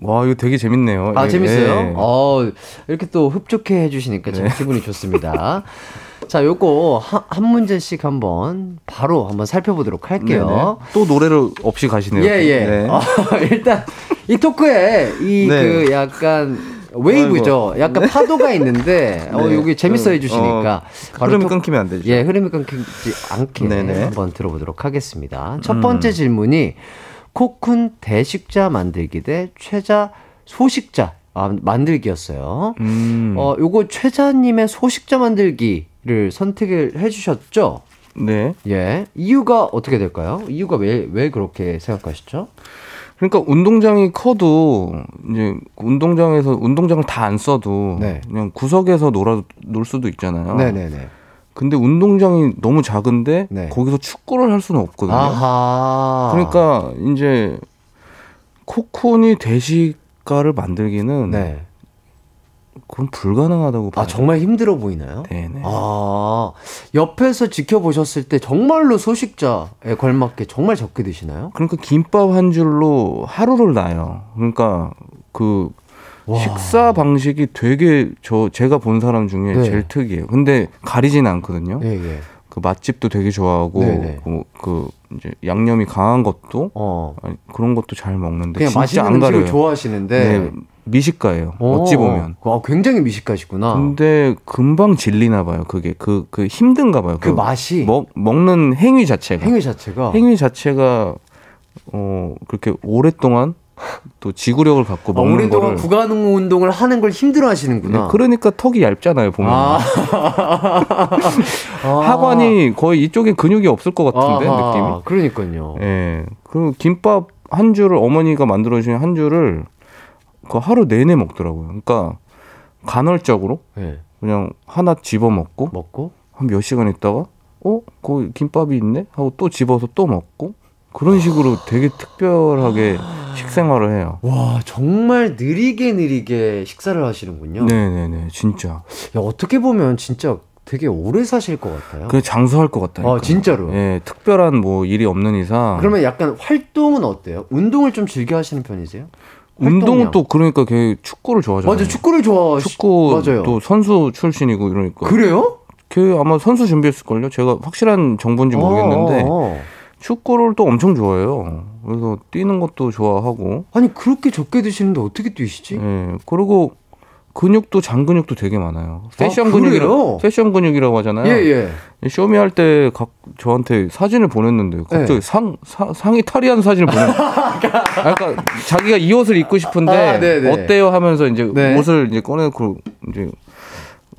와 이거 되게 재밌네요. 아 예, 재밌어요. 예. 어 이렇게 또 흡족해 해주시니까 참 네. 기분이 좋습니다. 자 요거 한, 한 문제씩 한번 바로 한번 살펴보도록 할게요. 네네. 또 노래를 없이 가시네요. 예예. 네. 어, 일단 이 토크에 이그 네. 약간 웨이브죠. 약간 파도가 있는데 어 네. 여기 재밌어 해주시니까 어, 흐름이 토- 끊기면 안 되죠. 예, 흐름이 끊기지 않게 네네. 한번 들어보도록 하겠습니다. 첫 음. 번째 질문이 코쿤 대식자 만들기 대 최자 소식자 아, 만들기였어요. 음. 어, 요거 최자님의 소식자 만들기를 선택을 해주셨죠? 네. 예. 이유가 어떻게 될까요? 이유가 왜, 왜 그렇게 생각하시죠? 그러니까 운동장이 커도 이제 운동장에서 운동장을 다 안 써도 네. 그냥 구석에서 놀아 놀 수도 있잖아요. 네네네. 근데 운동장이 너무 작은데 네. 거기서 축구를 할 수는 없거든요. 아하. 그러니까 이제 코콘이 대시가를 만들기는 네. 그건 불가능하다고 봐요. 아, 정말 힘들어 보이나요? 네네. 아, 옆에서 지켜보셨을 때 정말로 소식자에 걸맞게 정말 적게 드시나요? 그러니까 김밥 한 줄로 하루를 나요. 그러니까 그 와. 식사 방식이 되게 저 제가 본 사람 중에 네. 제일 특이해요. 근데 가리진 않거든요. 예, 예. 그 맛집도 되게 좋아하고. 그, 그 이제 양념이 강한 것도 어. 아니, 그런 것도 잘 먹는데 그냥 진짜 맛있는 안 가려요. 좋아하시는데. 네, 미식가예요. 어. 어찌 보면. 아, 굉장히 미식가시구나. 근데 금방 질리나 봐요. 그게 그 그 힘든가 봐요. 그 맛이 먹 먹는 행위 자체가 행위 자체가 행위 자체가 어 그렇게 오랫동안 또 지구력을 갖고 아, 먹는 오랫동안 거를 구간 운동을 하는 걸 힘들어 하시는구나. 네, 그러니까 턱이 얇잖아요 보면 아. 하관이 거의 이쪽에 근육이 없을 것 같은데 아하, 느낌이 그러니까요. 예. 그 김밥 한 줄을 어머니가 만들어 주신 한 줄을 그 하루 내내 먹더라고요. 그러니까 간헐적으로 예. 그냥 하나 집어 먹고 먹고 한 몇 시간 있다가 어, 그 김밥이 있네 하고 또 집어서 또 먹고 그런 식으로 되게 특별하게 식생활을 해요. 와 정말 느리게 느리게 식사를 하시는군요. 네네네, 진짜. 야, 어떻게 보면 진짜 되게 오래 사실 것 같아요. 그 장수할 것 같다니까. 아 진짜로. 예, 특별한 뭐 일이 없는 이상. 그러면 약간 활동은 어때요? 운동을 좀 즐겨 하시는 편이세요? 운동은. 또 그러니까 걔 축구를 좋아하잖아요. 맞아 축구를 좋아. 축구 맞아요. 또 선수 출신이고 이러니까. 그래요? 걔 아마 선수 준비했을 걸요? 제가 확실한 정보인지 모르겠는데 어, 어. 축구를 또 엄청 좋아해요. 그래서 뛰는 것도 좋아하고. 아니 그렇게 적게 드시는데 어떻게 뛰시지? 예. 그리고 근육도 장 근육도 되게 많아요. 패션 아, 그래요? 근육이라고 패션 근육이라고 하잖아요. 예 예. 쇼미 할 때 각 저한테 사진을 보냈는데 갑자기 네. 상, 사- 상의 탈의한 사진을 보내. 아, 그러니까 자기가 이 옷을 입고 싶은데 아, 네네. 어때요 하면서 이제 네. 옷을 이제 꺼내고 이제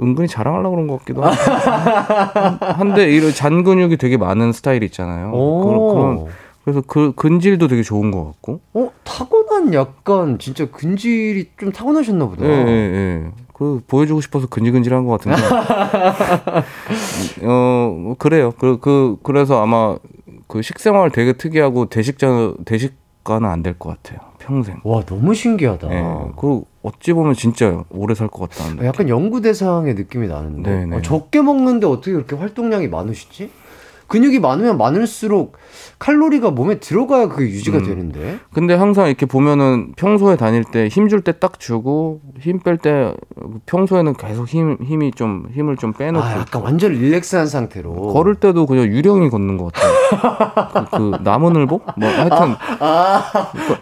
은근히 자랑하려고 그런 것 같기도 하고. 한데 이런 잔 근육이 되게 많은 스타일 있잖아요. 그런, 그런 그래서 그 근질도 되게 좋은 것 같고. 어 타고난 약간 진짜 근질이 좀 타고나셨나 보다. 예, 예, 예. 그 보여주고 싶어서 근질근질한 것 같은데. 어, 뭐 그래요. 그, 그, 그래서 아마 그 식생활 되게 특이하고 대식자, 대식가는 안 될 것 같아요. 평생. 와 너무 신기하다. 예. 그 어찌 보면 진짜 오래 살 것 같다는. 약간 연구 대상의 느낌이 나는데 네네. 어, 적게 먹는데 어떻게 그렇게 활동량이 많으시지? 근육이 많으면 많을수록 칼로리가 몸에 들어가야 그게 유지가 음. 되는데. 근데 항상 이렇게 보면은 평소에 다닐 때 힘 줄 때 딱 주고 힘 뺄 때 평소에는 계속 힘, 힘이 좀, 힘을 좀 빼놓고. 아 약간 완전 릴렉스한 상태로. 걸을 때도 그냥 유령이 걷는 것 같아요. 그, 그 나무늘보? 뭐 하여튼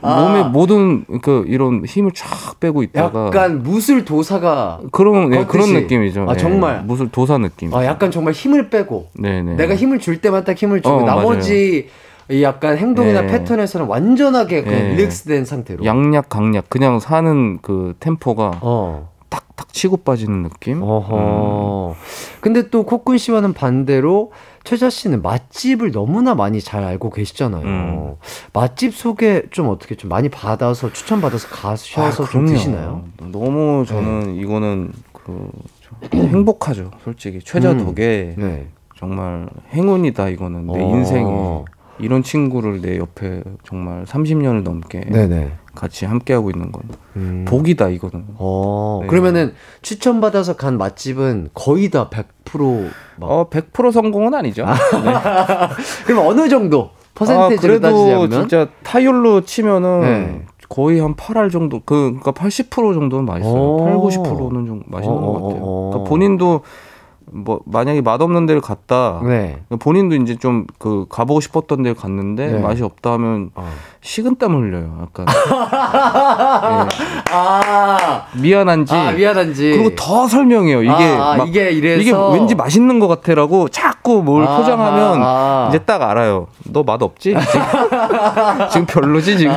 그 몸에 모든 그 이런 힘을 쫙 빼고 있다가 약간 무술 도사가 그런 예, 그런. 느낌이죠. 아, 예. 정말? 무슨 도사 느낌. 아 약간 정말 힘을 빼고 네네. 내가 힘을 줄 때만 딱 힘을 주고 어, 나머지 이 약간 행동이나 네. 패턴에서는 완전하게 그냥 네. 릴렉스된 상태로. 양약 강약 그냥 사는 그 템포가 어. 탁탁 치고 빠지는 느낌. 어허. 근데 또 코쿤 씨와는 반대로 최자 씨는 맛집을 너무나 많이 잘 알고 계시잖아요. 음. 맛집 소개 좀 어떻게 좀 많이 받아서 추천 받아서 가셔서 좀 아, 그럼요. 드시나요? 너무 저는 이거는 그좀 행복하죠. 솔직히 최자 음. 덕에 네. 정말 행운이다 이거는 내 어. 인생에 이런 친구를 내 옆에 정말 30년을 넘게 네네. 같이 함께 하고 있는 건 음. 복이다 이거는. 어, 네. 그러면은 추천 받아서 간 맛집은 거의 다 100% 막. 어, 100% 성공은 아니죠. 네. 그럼 어느 정도 아, 퍼센테이지로 그래도 따지자면 진짜 타율로 치면은 네. 거의 한 8할 정도 그 그러니까 80% 정도는 맛있어요. 오. 8, 90%는 좀 맛있는 어, 것 어, 같아요. 그러니까 본인도 뭐 만약에 맛없는 데를 갔다 네. 본인도 이제 좀 그 가보고 싶었던 데를 갔는데 네. 맛이 없다 하면 어. 식은땀 흘려요. 약간 아, 예, 미안한지 아 미안한지. 그리고 더 설명해요. 이게 아, 아, 막 이게 이래서 이게 왠지 맛있는 것 같아라고 자꾸 뭘 포장하면 아. 이제 딱 알아요. 너 맛 없지? 지금, 지금 별로지 지금.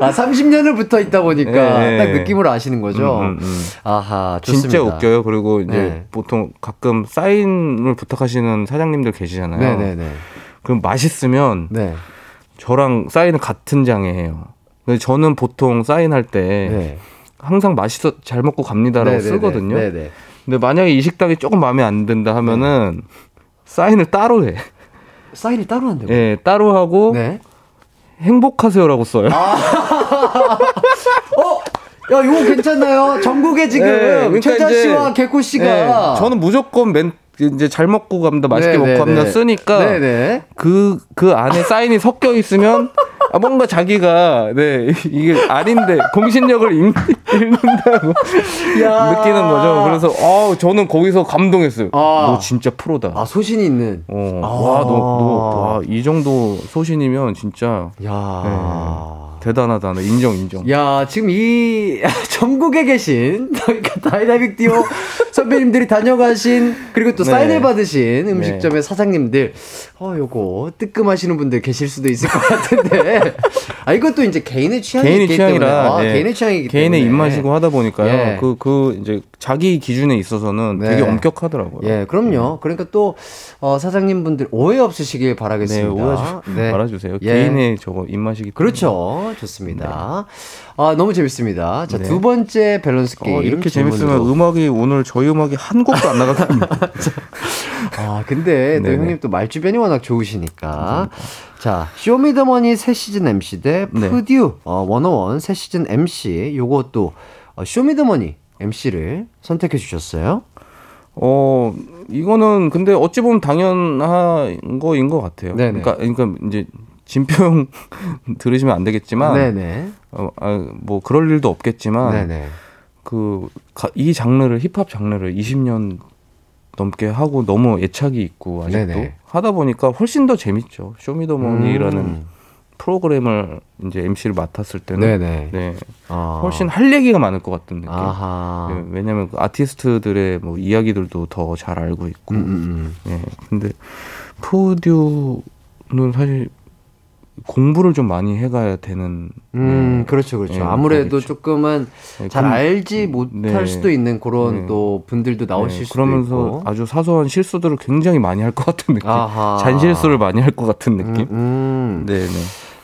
아 30년을 붙어 있다 보니까 예, 딱 예. 느낌으로 아시는 거죠. 음, 음, 음. 아하 좋습니다. 진짜 웃겨요. 그리고 이제 네. 보통 가끔 사인을 부탁하시는 사장님들 계시잖아요. 네네네. 그럼 맛있으면 네. 저랑 사인을 같은 장에 해요. 근데 저는 보통 사인할 때 네. 항상 맛있어 잘 먹고 갑니다라고 네네네. 쓰거든요. 네네. 근데 만약에 이 식당이 조금 마음에 안 든다 하면은 사인을 따로 해. 사인을 따로 한다고. 예, 따로 하고 네. 행복하세요라고 써요. 어, 야, 이거 괜찮나요? 전국에 지금 네, 그러니까 최자 씨와 개코 씨가 예, 저는 무조건 맨 이제 잘 먹고 갑니다, 맛있게 네, 먹고 네, 갑니다 네. 쓰니까 네네. 그그 안에 사인이 섞여 있으면 아, 뭔가 자기가 네 이게 아닌데 공신력을 읽, 읽는다고 야. 느끼는 거죠. 그래서 어 저는 거기서 감동했어요. 아. 너 진짜 프로다. 아, 소신이 있는. 어, 아. 와, 너, 너, 와, 이 정도 소신이면 진짜 야. 대단하다. 나 인정, 인정. 야, 지금 이 전국에 계신 그러니까 다이나믹 듀오 선배님들이 다녀가신 그리고 또 네. 사인을 받으신 음식점의 사장님들 어 요거 뜨끔하시는 분들 계실 수도 있을 것 같은데 아 이것도 이제 개인의 취향이 개인의 있기 취향이라 때문에 아, 네. 개인의 취향이기 개인의 때문에 입맛이고 하다 보니까요. 예. 그, 그, 이제 자기 기준에 있어서는 네. 되게 엄격하더라고요. 예, 그럼요. 그러니까 또 어, 사장님분들 오해 없으시길 네, 바라겠습니다. 오해하지 네. 말아주세요. 예. 개인의 저거 입맛이기 때문에. 그렇죠. 좋습니다. 아, 너무 재밌습니다. 자, 네. 두 번째 밸런스 게임. 어, 이렇게. 재밌으면 음악이 오늘 저희 음악이 한 곡도 안 나가거든요. 아, 근데 또. 형님 또 말주변이 워낙 좋으시니까. 자, 쇼미더머니 새 시즌 MC 대 네. 푸듀 어, 101 새 시즌 MC. 또 어, 쇼미더머니 MC를 선택해 주셨어요. 어, 이거는 근데 어찌 보면 당연한 거인 것 같아요. 네네. 그러니까, 그러니까 이제 진표형 들으시면 안 되겠지만, 네네. 어, 아, 뭐 그럴 일도 없겠지만, 네네. 그이 장르를 힙합 장르를 20년 넘게 하고 너무 애착이 있고 아직도 네네. 하다 보니까 훨씬 더 재밌죠. 쇼미더머니라는 음. 프로그램을 이제 MC를 맡았을 때는 네네. 네, 아. 훨씬 할 얘기가 많을 것 같은 느낌. 네, 왜냐면 그 아티스트들의 뭐 이야기들도 더 잘 알고 있고. 음, 음, 음. 예. 근데 푸듀는 사실 공부를 좀 많이 해가야 되는. 음, 예, 그렇죠, 그렇죠. 예, 아무래도 거겠죠. 조금은 예, 잘 그럼- 알지 못할 네. 수도 있는 그런 네. 또 분들도 나오실 네, 수도 그러면서 있고. 아주 사소한 실수들을 굉장히 많이 할 것 같은 느낌. 아하. 잔실수를 많이 할 것 같은 음, 느낌. 음. 네, 네.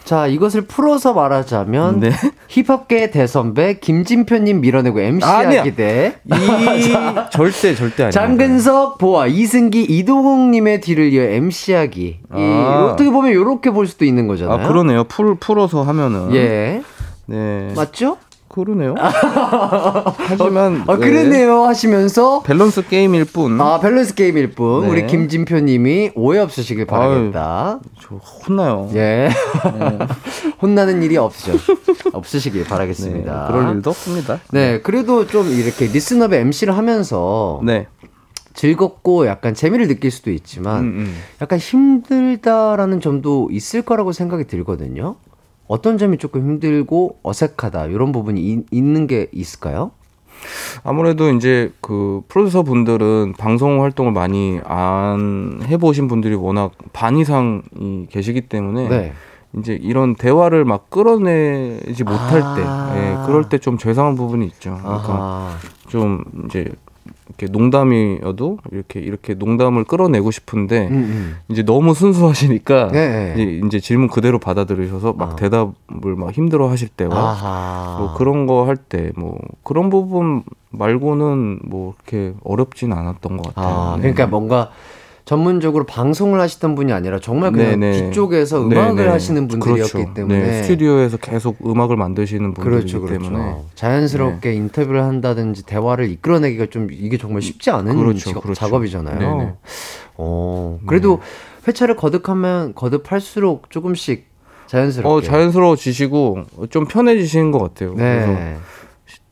자, 이것을 풀어서 말하자면 네. 힙합계 대선배 김진표님 밀어내고 MC 아니야. 하기 대 이 절대 절대 아니에요. 장근석, 보아, 이승기, 이동욱 님의 뒤를 이어 MC 하기. 이, 아. 어떻게 보면 이렇게 볼 수도 있는 거잖아요. 아 그러네요. 풀 풀어서 하면은. 예. 네. 맞죠? 그러네요. 하지만 아, 네. 그러네요. 하시면서 밸런스 게임일 뿐. 아, 밸런스 게임일 뿐. 네. 우리 김진표님이 오해 없으시길 바라겠다. 저 혼나요. 예. 혼나는 일이 없으죠. 없으시길 바라겠습니다. 네, 그럴 일도 없습니다. 네, 그래도 좀 이렇게 리스너의 MC를 하면서 네. 즐겁고 약간 재미를 느낄 수도 있지만 음, 음. 약간 힘들다라는 점도 있을 거라고 생각이 들거든요. 어떤 점이 조금 힘들고 어색하다 이런 부분이 이- 있는 게 있을까요? 아무래도 이제 그 프로듀서 분들은 방송 활동을 많이 안 해보신 분들이 워낙 반 이상이 계시기 때문에 네. 이제 이런 대화를 막 끌어내지 못할 아. 때, 예, 그럴 때 좀 죄송한 부분이 있죠. 그러니까 아하. 좀 이제 이렇게 농담이어도 이렇게 이렇게 농담을 끌어내고 싶은데 음, 음. 이제 너무 순수하시니까 네, 네. 이제, 질문 그대로 받아들이셔서 막 아. 대답을 막 힘들어 하실 때와 아하. 뭐 그런 거 할 때 뭐 그런 부분 말고는 뭐 이렇게 어렵진 않았던 것 같아요. 아, 네. 그러니까 뭔가 전문적으로 방송을 하시던 분이 아니라 정말 그냥 네네. 뒤쪽에서 네, 음악을 네. 하시는 분들이었기 그렇죠. 때문에 네, 스튜디오에서 계속 음악을 만드시는 분들이기 그렇죠, 그렇죠. 때문에 자연스럽게 인터뷰를 한다든지 대화를 이끌어내기가 좀 이게 정말 쉽지 않은 그렇죠, 직업- 그렇죠. 작업이잖아요. 네네. 어, 그래도 회차를 거듭하면 거듭할수록 조금씩 자연스럽게. 어 자연스러워지시고 좀 편해지시는 것 같아요. 그래서 네.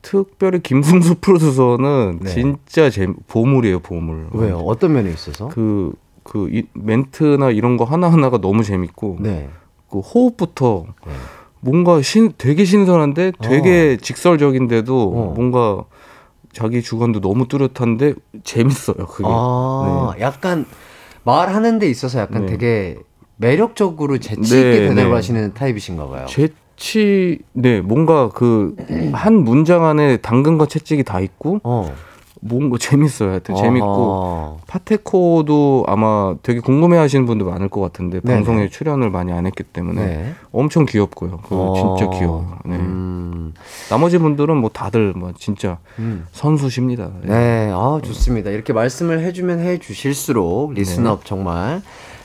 특별히 김승수 프로듀서는 네. 진짜 재 보물이에요, 보물. 왜요? 어떤 면에 있어서? 그, 그, 이, 멘트나 이런 거 하나하나가 너무 재밌고, 네. 그 호흡부터 네. 뭔가 신, 되게 신선한데 되게 직설적인데도 어. 뭔가 자기 주관도 너무 뚜렷한데 재밌어요, 그게. 아, 약간 말하는 데 있어서 약간 네. 되게 매력적으로 재치 네, 있게 대답을 네. 하시는 타입이신가 봐요. 재치, 네, 뭔가 그 한 문장 안에 당근과 채찍이 다 있고, 어. 뭔가 재밌어요. 하여튼 재밌고. 파테코도 아마 되게 궁금해 하시는 분들 많을 것 같은데 네네. 방송에 출연을 많이 안 했기 때문에 네. 엄청 귀엽고요. 그거 어. 진짜 귀여워요. 네. 음. 나머지 분들은 뭐 다들 뭐 진짜 음. 선수십니다. 네. 네, 아, 좋습니다. 이렇게 말씀을 해주면 해주실수록 리스너업 정말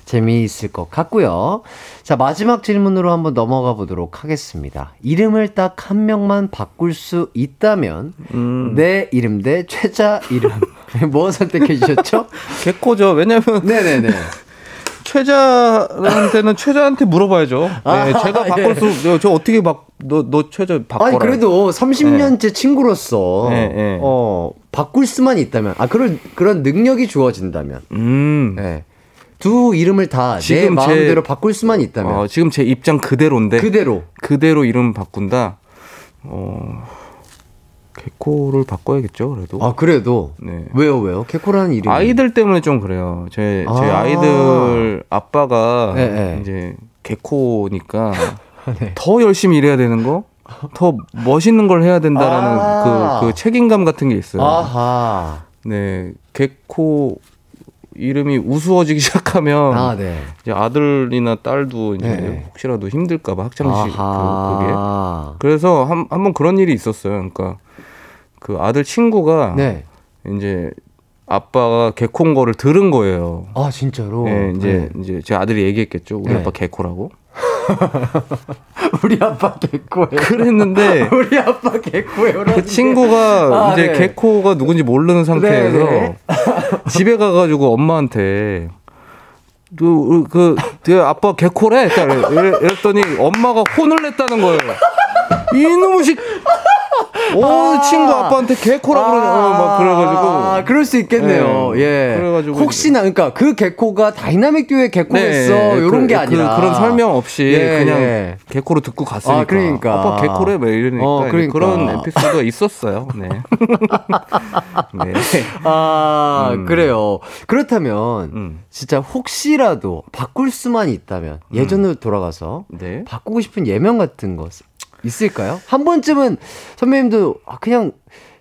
재미있을 것 같고요. 자, 마지막 질문으로 한번 넘어가 보도록 하겠습니다. 이름을 딱 한 명만 바꿀 수 있다면 음, 내 이름 대 최자 이름 뭐 선택해 주셨죠? 개코죠. 왜냐면 네네네. 최자한테는 최자한테 물어봐야죠. 네, 아, 제가 바꿀 예. 수, 저, 저 어떻게 바, 너, 너 최자 바꿔라. 아니 그래도 30년째 친구로서 네, 네. 어 바꿀 수만 있다면 아 그런 그런 능력이 주어진다면 음, 네. 두 이름을 다내 지금 제- 마음대로 바꿀 수만 있다면 어, 지금 제 입장 그대로인데 그대로 그대로 이름 바꾼다. 어, 개코를 바꿔야겠죠. 그래도. 아 그래도 네. 왜요 왜요 개코라는 이름 아이들 때문에 좀 그래요. 제, 제 아. 아. 이들 아빠가 네, 네. 이제 개코니까 더 열심히 일해야 되는 거, 더 멋있는 걸 해야 된다라는 아. 그, 그 책임감 같은 게 있어요. 아하 네, 개코 이름이 우스워지기 시작하면 아 네. 이제 아들이나 딸도 이제 네. 혹시라도 힘들까봐 학창시 그, 그게 그래서 한 한 번 그런 일이 있었어요. 그러니까 그 아들 친구가 네. 이제 아빠가 개콘 거를 들은 거예요. 아 진짜로 네, 이제 네. 이제 제 아들이 얘기했겠죠. 우리 네. 아빠 개코라고. 우리 아빠 개코예요 그랬는데 우리 아빠 개코예요 그 친구가 아, 이제 네. 개코가 누군지 모르는 상태에서 네, 집에 가가지고 엄마한테 그, 그, 그 아빠 개코래? 딱 이래- 이랬더니 엄마가 혼을 냈다는 거예요. 이놈의 어, 친구 아빠한테 개코라 그러냐. 어, 막 그래가지고. 아, 그럴 수 있겠네요. 네. 예. 그래가지고 혹시나 그러니까 그 개코가 다이나믹 듀오의 개코였어. 네, 요런 그- 게 아니라 그, 런 설명 없이 예, 그냥 예. 개코로 듣고 갔으니까. 아, 그러니까. 아빠 개코래? 막 이러니까. 어, 그러니까. 그런 에피소드가 있었어요. 네. 네. 아, 음. 그래요. 그렇다면 음. 진짜 혹시라도 바꿀 수만 있다면 예전으로 돌아가서 네. 바꾸고 싶은 예명 같은 거 있을까요? 한 번쯤은 선배님도 아, 그냥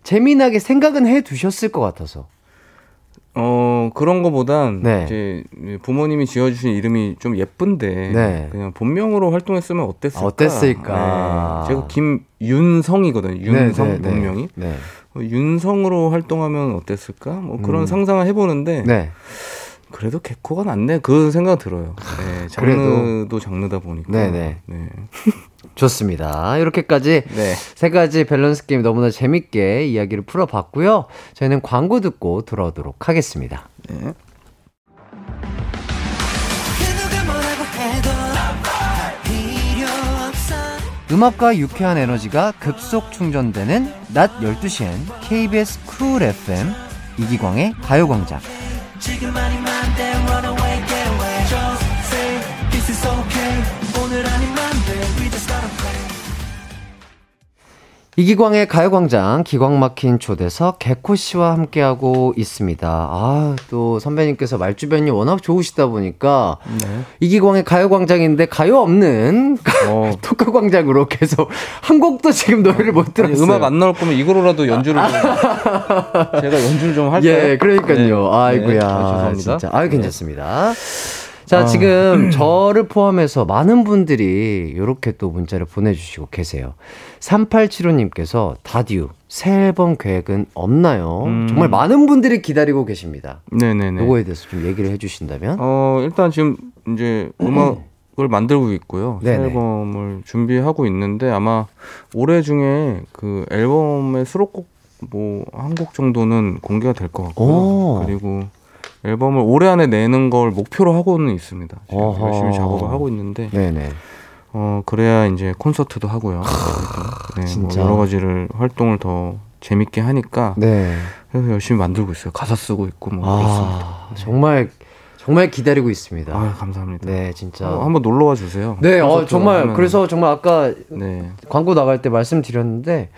재미나게 생각은 해 두셨을 것 같아서. 어, 그런 거보단 네. 이제 부모님이 지어주신 이름이 좀 예쁜데 네. 그냥 본명으로 활동했으면 어땠을까? 아, 어땠을까? 네. 제가 김윤성이거든요. 윤성 네, 네, 네. 본명이. 네. 어, 윤성으로 활동하면 어땠을까? 뭐 그런 음. 상상을 해보는데 네. 그래도 개코가 낫네. 그 생각 들어요. 네, 그래도. 장르도 장르다 보니까. 네네. 네. 좋습니다. 이렇게까지 네. 세 가지 밸런스 게임 너무나 재밌게 이야기를 풀어봤고요. 저희는 광고 듣고 돌아오도록 하겠습니다. 네. 음악과 유쾌한 에너지가 급속 충전되는 낮 12시엔 KBS 쿨 FM 이기광의 가요광장. 이기광의 가요광장 기광 막힌 초대석 개코 씨와 함께하고 있습니다. 아, 또 선배님께서 말주변이 워낙 좋으시다 보니까 네. 이기광의 가요광장인데 가요 없는 어. 토크광장으로 계속 한 곡도 지금 노래를 못 아니, 들었어요. 음악 안 나올 거면 이거로라도 연주를 좀 제가 연주를 좀 할까요? 예, 그러니까요. 네. 아이고야. 네, 아, 죄송합니다. 진짜. 아유, 괜찮습니다. 자, 아. 지금 저를 포함해서 많은 분들이 이렇게 또 문자를 보내주시고 계세요. 3875님께서 다듀, 새 앨범 계획은 없나요? 음. 정말 많은 분들이 기다리고 계십니다. 네네네. 요거에 대해서 좀 얘기를 해주신다면? 어, 일단 지금 이제 음악 을 만들고 있고요. 새 네네. 앨범을 준비하고 있는데 아마 올해 중에 그 앨범의 수록곡 뭐 한 곡 정도는 공개가 될것 오. 같고요. 그리고 앨범을 올해 안에 내는 걸 목표로 하고는 있습니다. 열심히 작업을 하고 있는데 네네. 어 그래야 이제 콘서트도 하고요. 네, 뭐. 여러 가지를 활동을 더 재밌게 하니까 네. 그래서 열심히 만들고 있어요. 가사 쓰고 있고 뭐 그렇습니다. 아, 정말, 정말 기다리고 있습니다. 아 감사합니다. 네, 진짜. 어, 한번 놀러 와 주세요. 네, 어, 정말, 하면은. 그래서 정말 아까 네. 광고 나갈 때 말씀드렸는데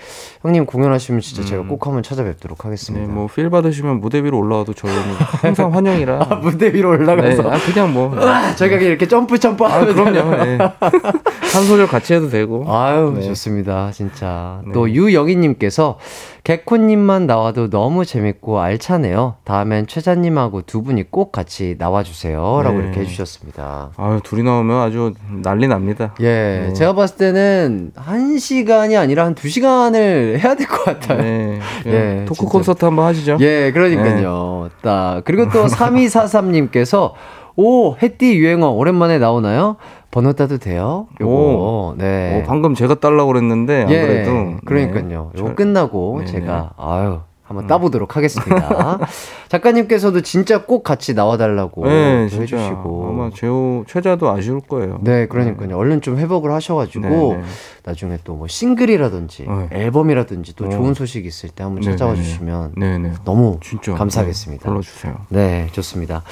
형님 공연하시면 진짜 제가 음. 꼭 한번 찾아뵙도록 하겠습니다. 네, 뭐 필 받으시면 무대 위로 올라와도 저희는 항상 환영이라. 아, 무대 위로 네, 올라가서 아 그냥 뭐. 저희가 이렇게 점프 점프 아 하면 그럼요. 네. 한 소절 같이 해도 되고. 아유 네. 좋습니다 진짜 네. 또 유영희님께서 개코님만 나와도 너무 재밌고 알차네요 다음엔 최자님하고 두 분이 꼭 같이 나와주세요라고 네. 이렇게 해주셨습니다 아유 둘이 나오면 아주 난리 납니다. 예 네. 제가 봤을 때는 한 시간이 아니라 한 두 시간을 해야 될 것 같아요 네. 예, 예. 토크 진짜. 콘서트 한번 하시죠. 예, 그러니까요. 네. 딱. 그리고 또 3243님께서 오, 햇띠 유행어 오랜만에 나오나요? 번호 따도 돼요? 요거. 네. 어, 방금 제가 딸라고 그랬는데 안 예, 그래도. 그러니까요. 네. 요거 잘- 끝나고 네네. 음. 제가 아유, 한번 따보도록 하겠습니다. 작가님께서도 진짜 꼭 같이 나와달라고 네, 해주시고. 아마 제호 최자도 아쉬울 거예요. 네, 그러니까요. 얼른 좀 회복을 하셔가지고 네, 네. 나중에 또 뭐 싱글이라든지 네. 앨범이라든지 또 어. 좋은 소식 있을 때 한번 네, 찾아와 네, 네. 주시면 네, 네. 너무 진짜 감사하겠습니다. 네, 불러주세요. 네, 좋습니다.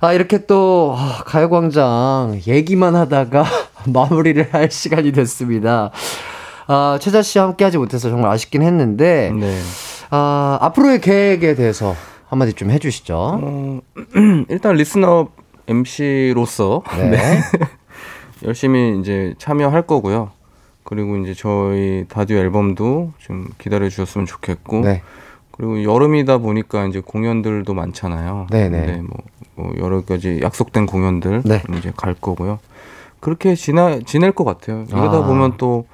아, 이렇게 또, 아, 가요광장 얘기만 하다가 마무리를 할 시간이 됐습니다. 아, 최자 씨와 함께 하지 못해서 정말 아쉽긴 했는데, 네. 아, 앞으로의 계획에 대해서 한마디 좀 해주시죠. 어, 일단 리스너 MC로서 네. 열심히 이제 참여할 거고요. 그리고 이제 저희 다듀 앨범도 좀 기다려 주셨으면 좋겠고 네. 그리고 여름이다 보니까 이제 공연들도 많잖아요. 네네. 네, 뭐, 뭐 여러 가지 약속된 공연들 네. 이제 갈 거고요. 그렇게 지나 지낼 것 같아요. 이러다 아. 보면 또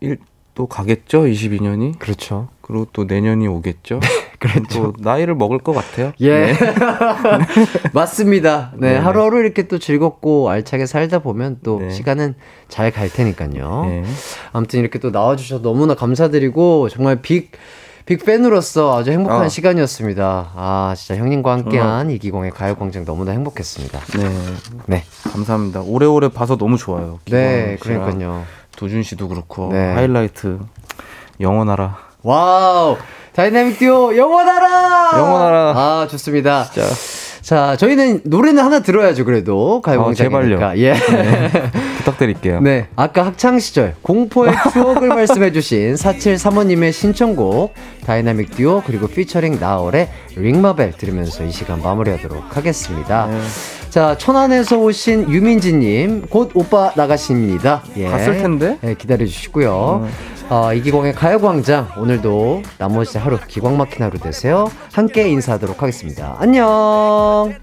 일 또 가겠죠, 22년이. 그렇죠. 그리고 또 내년이 오겠죠. 그렇죠. 또 나이를 먹을 것 같아요. 예. 네. 맞습니다. 네, 네네. 하루하루 이렇게 또 즐겁고 알차게 살다 보면 또 네. 시간은 잘 갈 테니까요. 네. 아무튼 이렇게 또 나와주셔서 너무나 감사드리고 정말 빅, 빅 팬으로서 아주 행복한 아. 시간이었습니다. 아, 진짜 형님과 함께한 이기공의 가요광장 너무나 행복했습니다. 네. 네. 감사합니다. 오래오래 봐서 너무 좋아요. 네, 그러니까요. 도준 씨도 그렇고 네. 하이라이트 영원하라. 와우! 다이나믹 듀오 영원하라! 영원하라. 아, 좋습니다. 진짜 자, 저희는 노래는 하나 들어야죠, 그래도. 가요광장이니까. 아, 제발요. 예. 부탁드릴게요. 네, 아까 학창시절 공포의 추억을 말씀해주신 4735님의 신청곡 다이나믹 듀오 그리고 피처링 나얼의 링마벨 들으면서 이 시간 마무리하도록 하겠습니다. 네. 자, 천안에서 오신 유민지님 곧 오빠 나가십니다. 예. 갔을 텐데? 네, 기다려주시고요. 어, 이기광의 가요광장 오늘도 나머지 하루 기광 막힌 하루 되세요. 함께 인사하도록 하겠습니다. 안녕.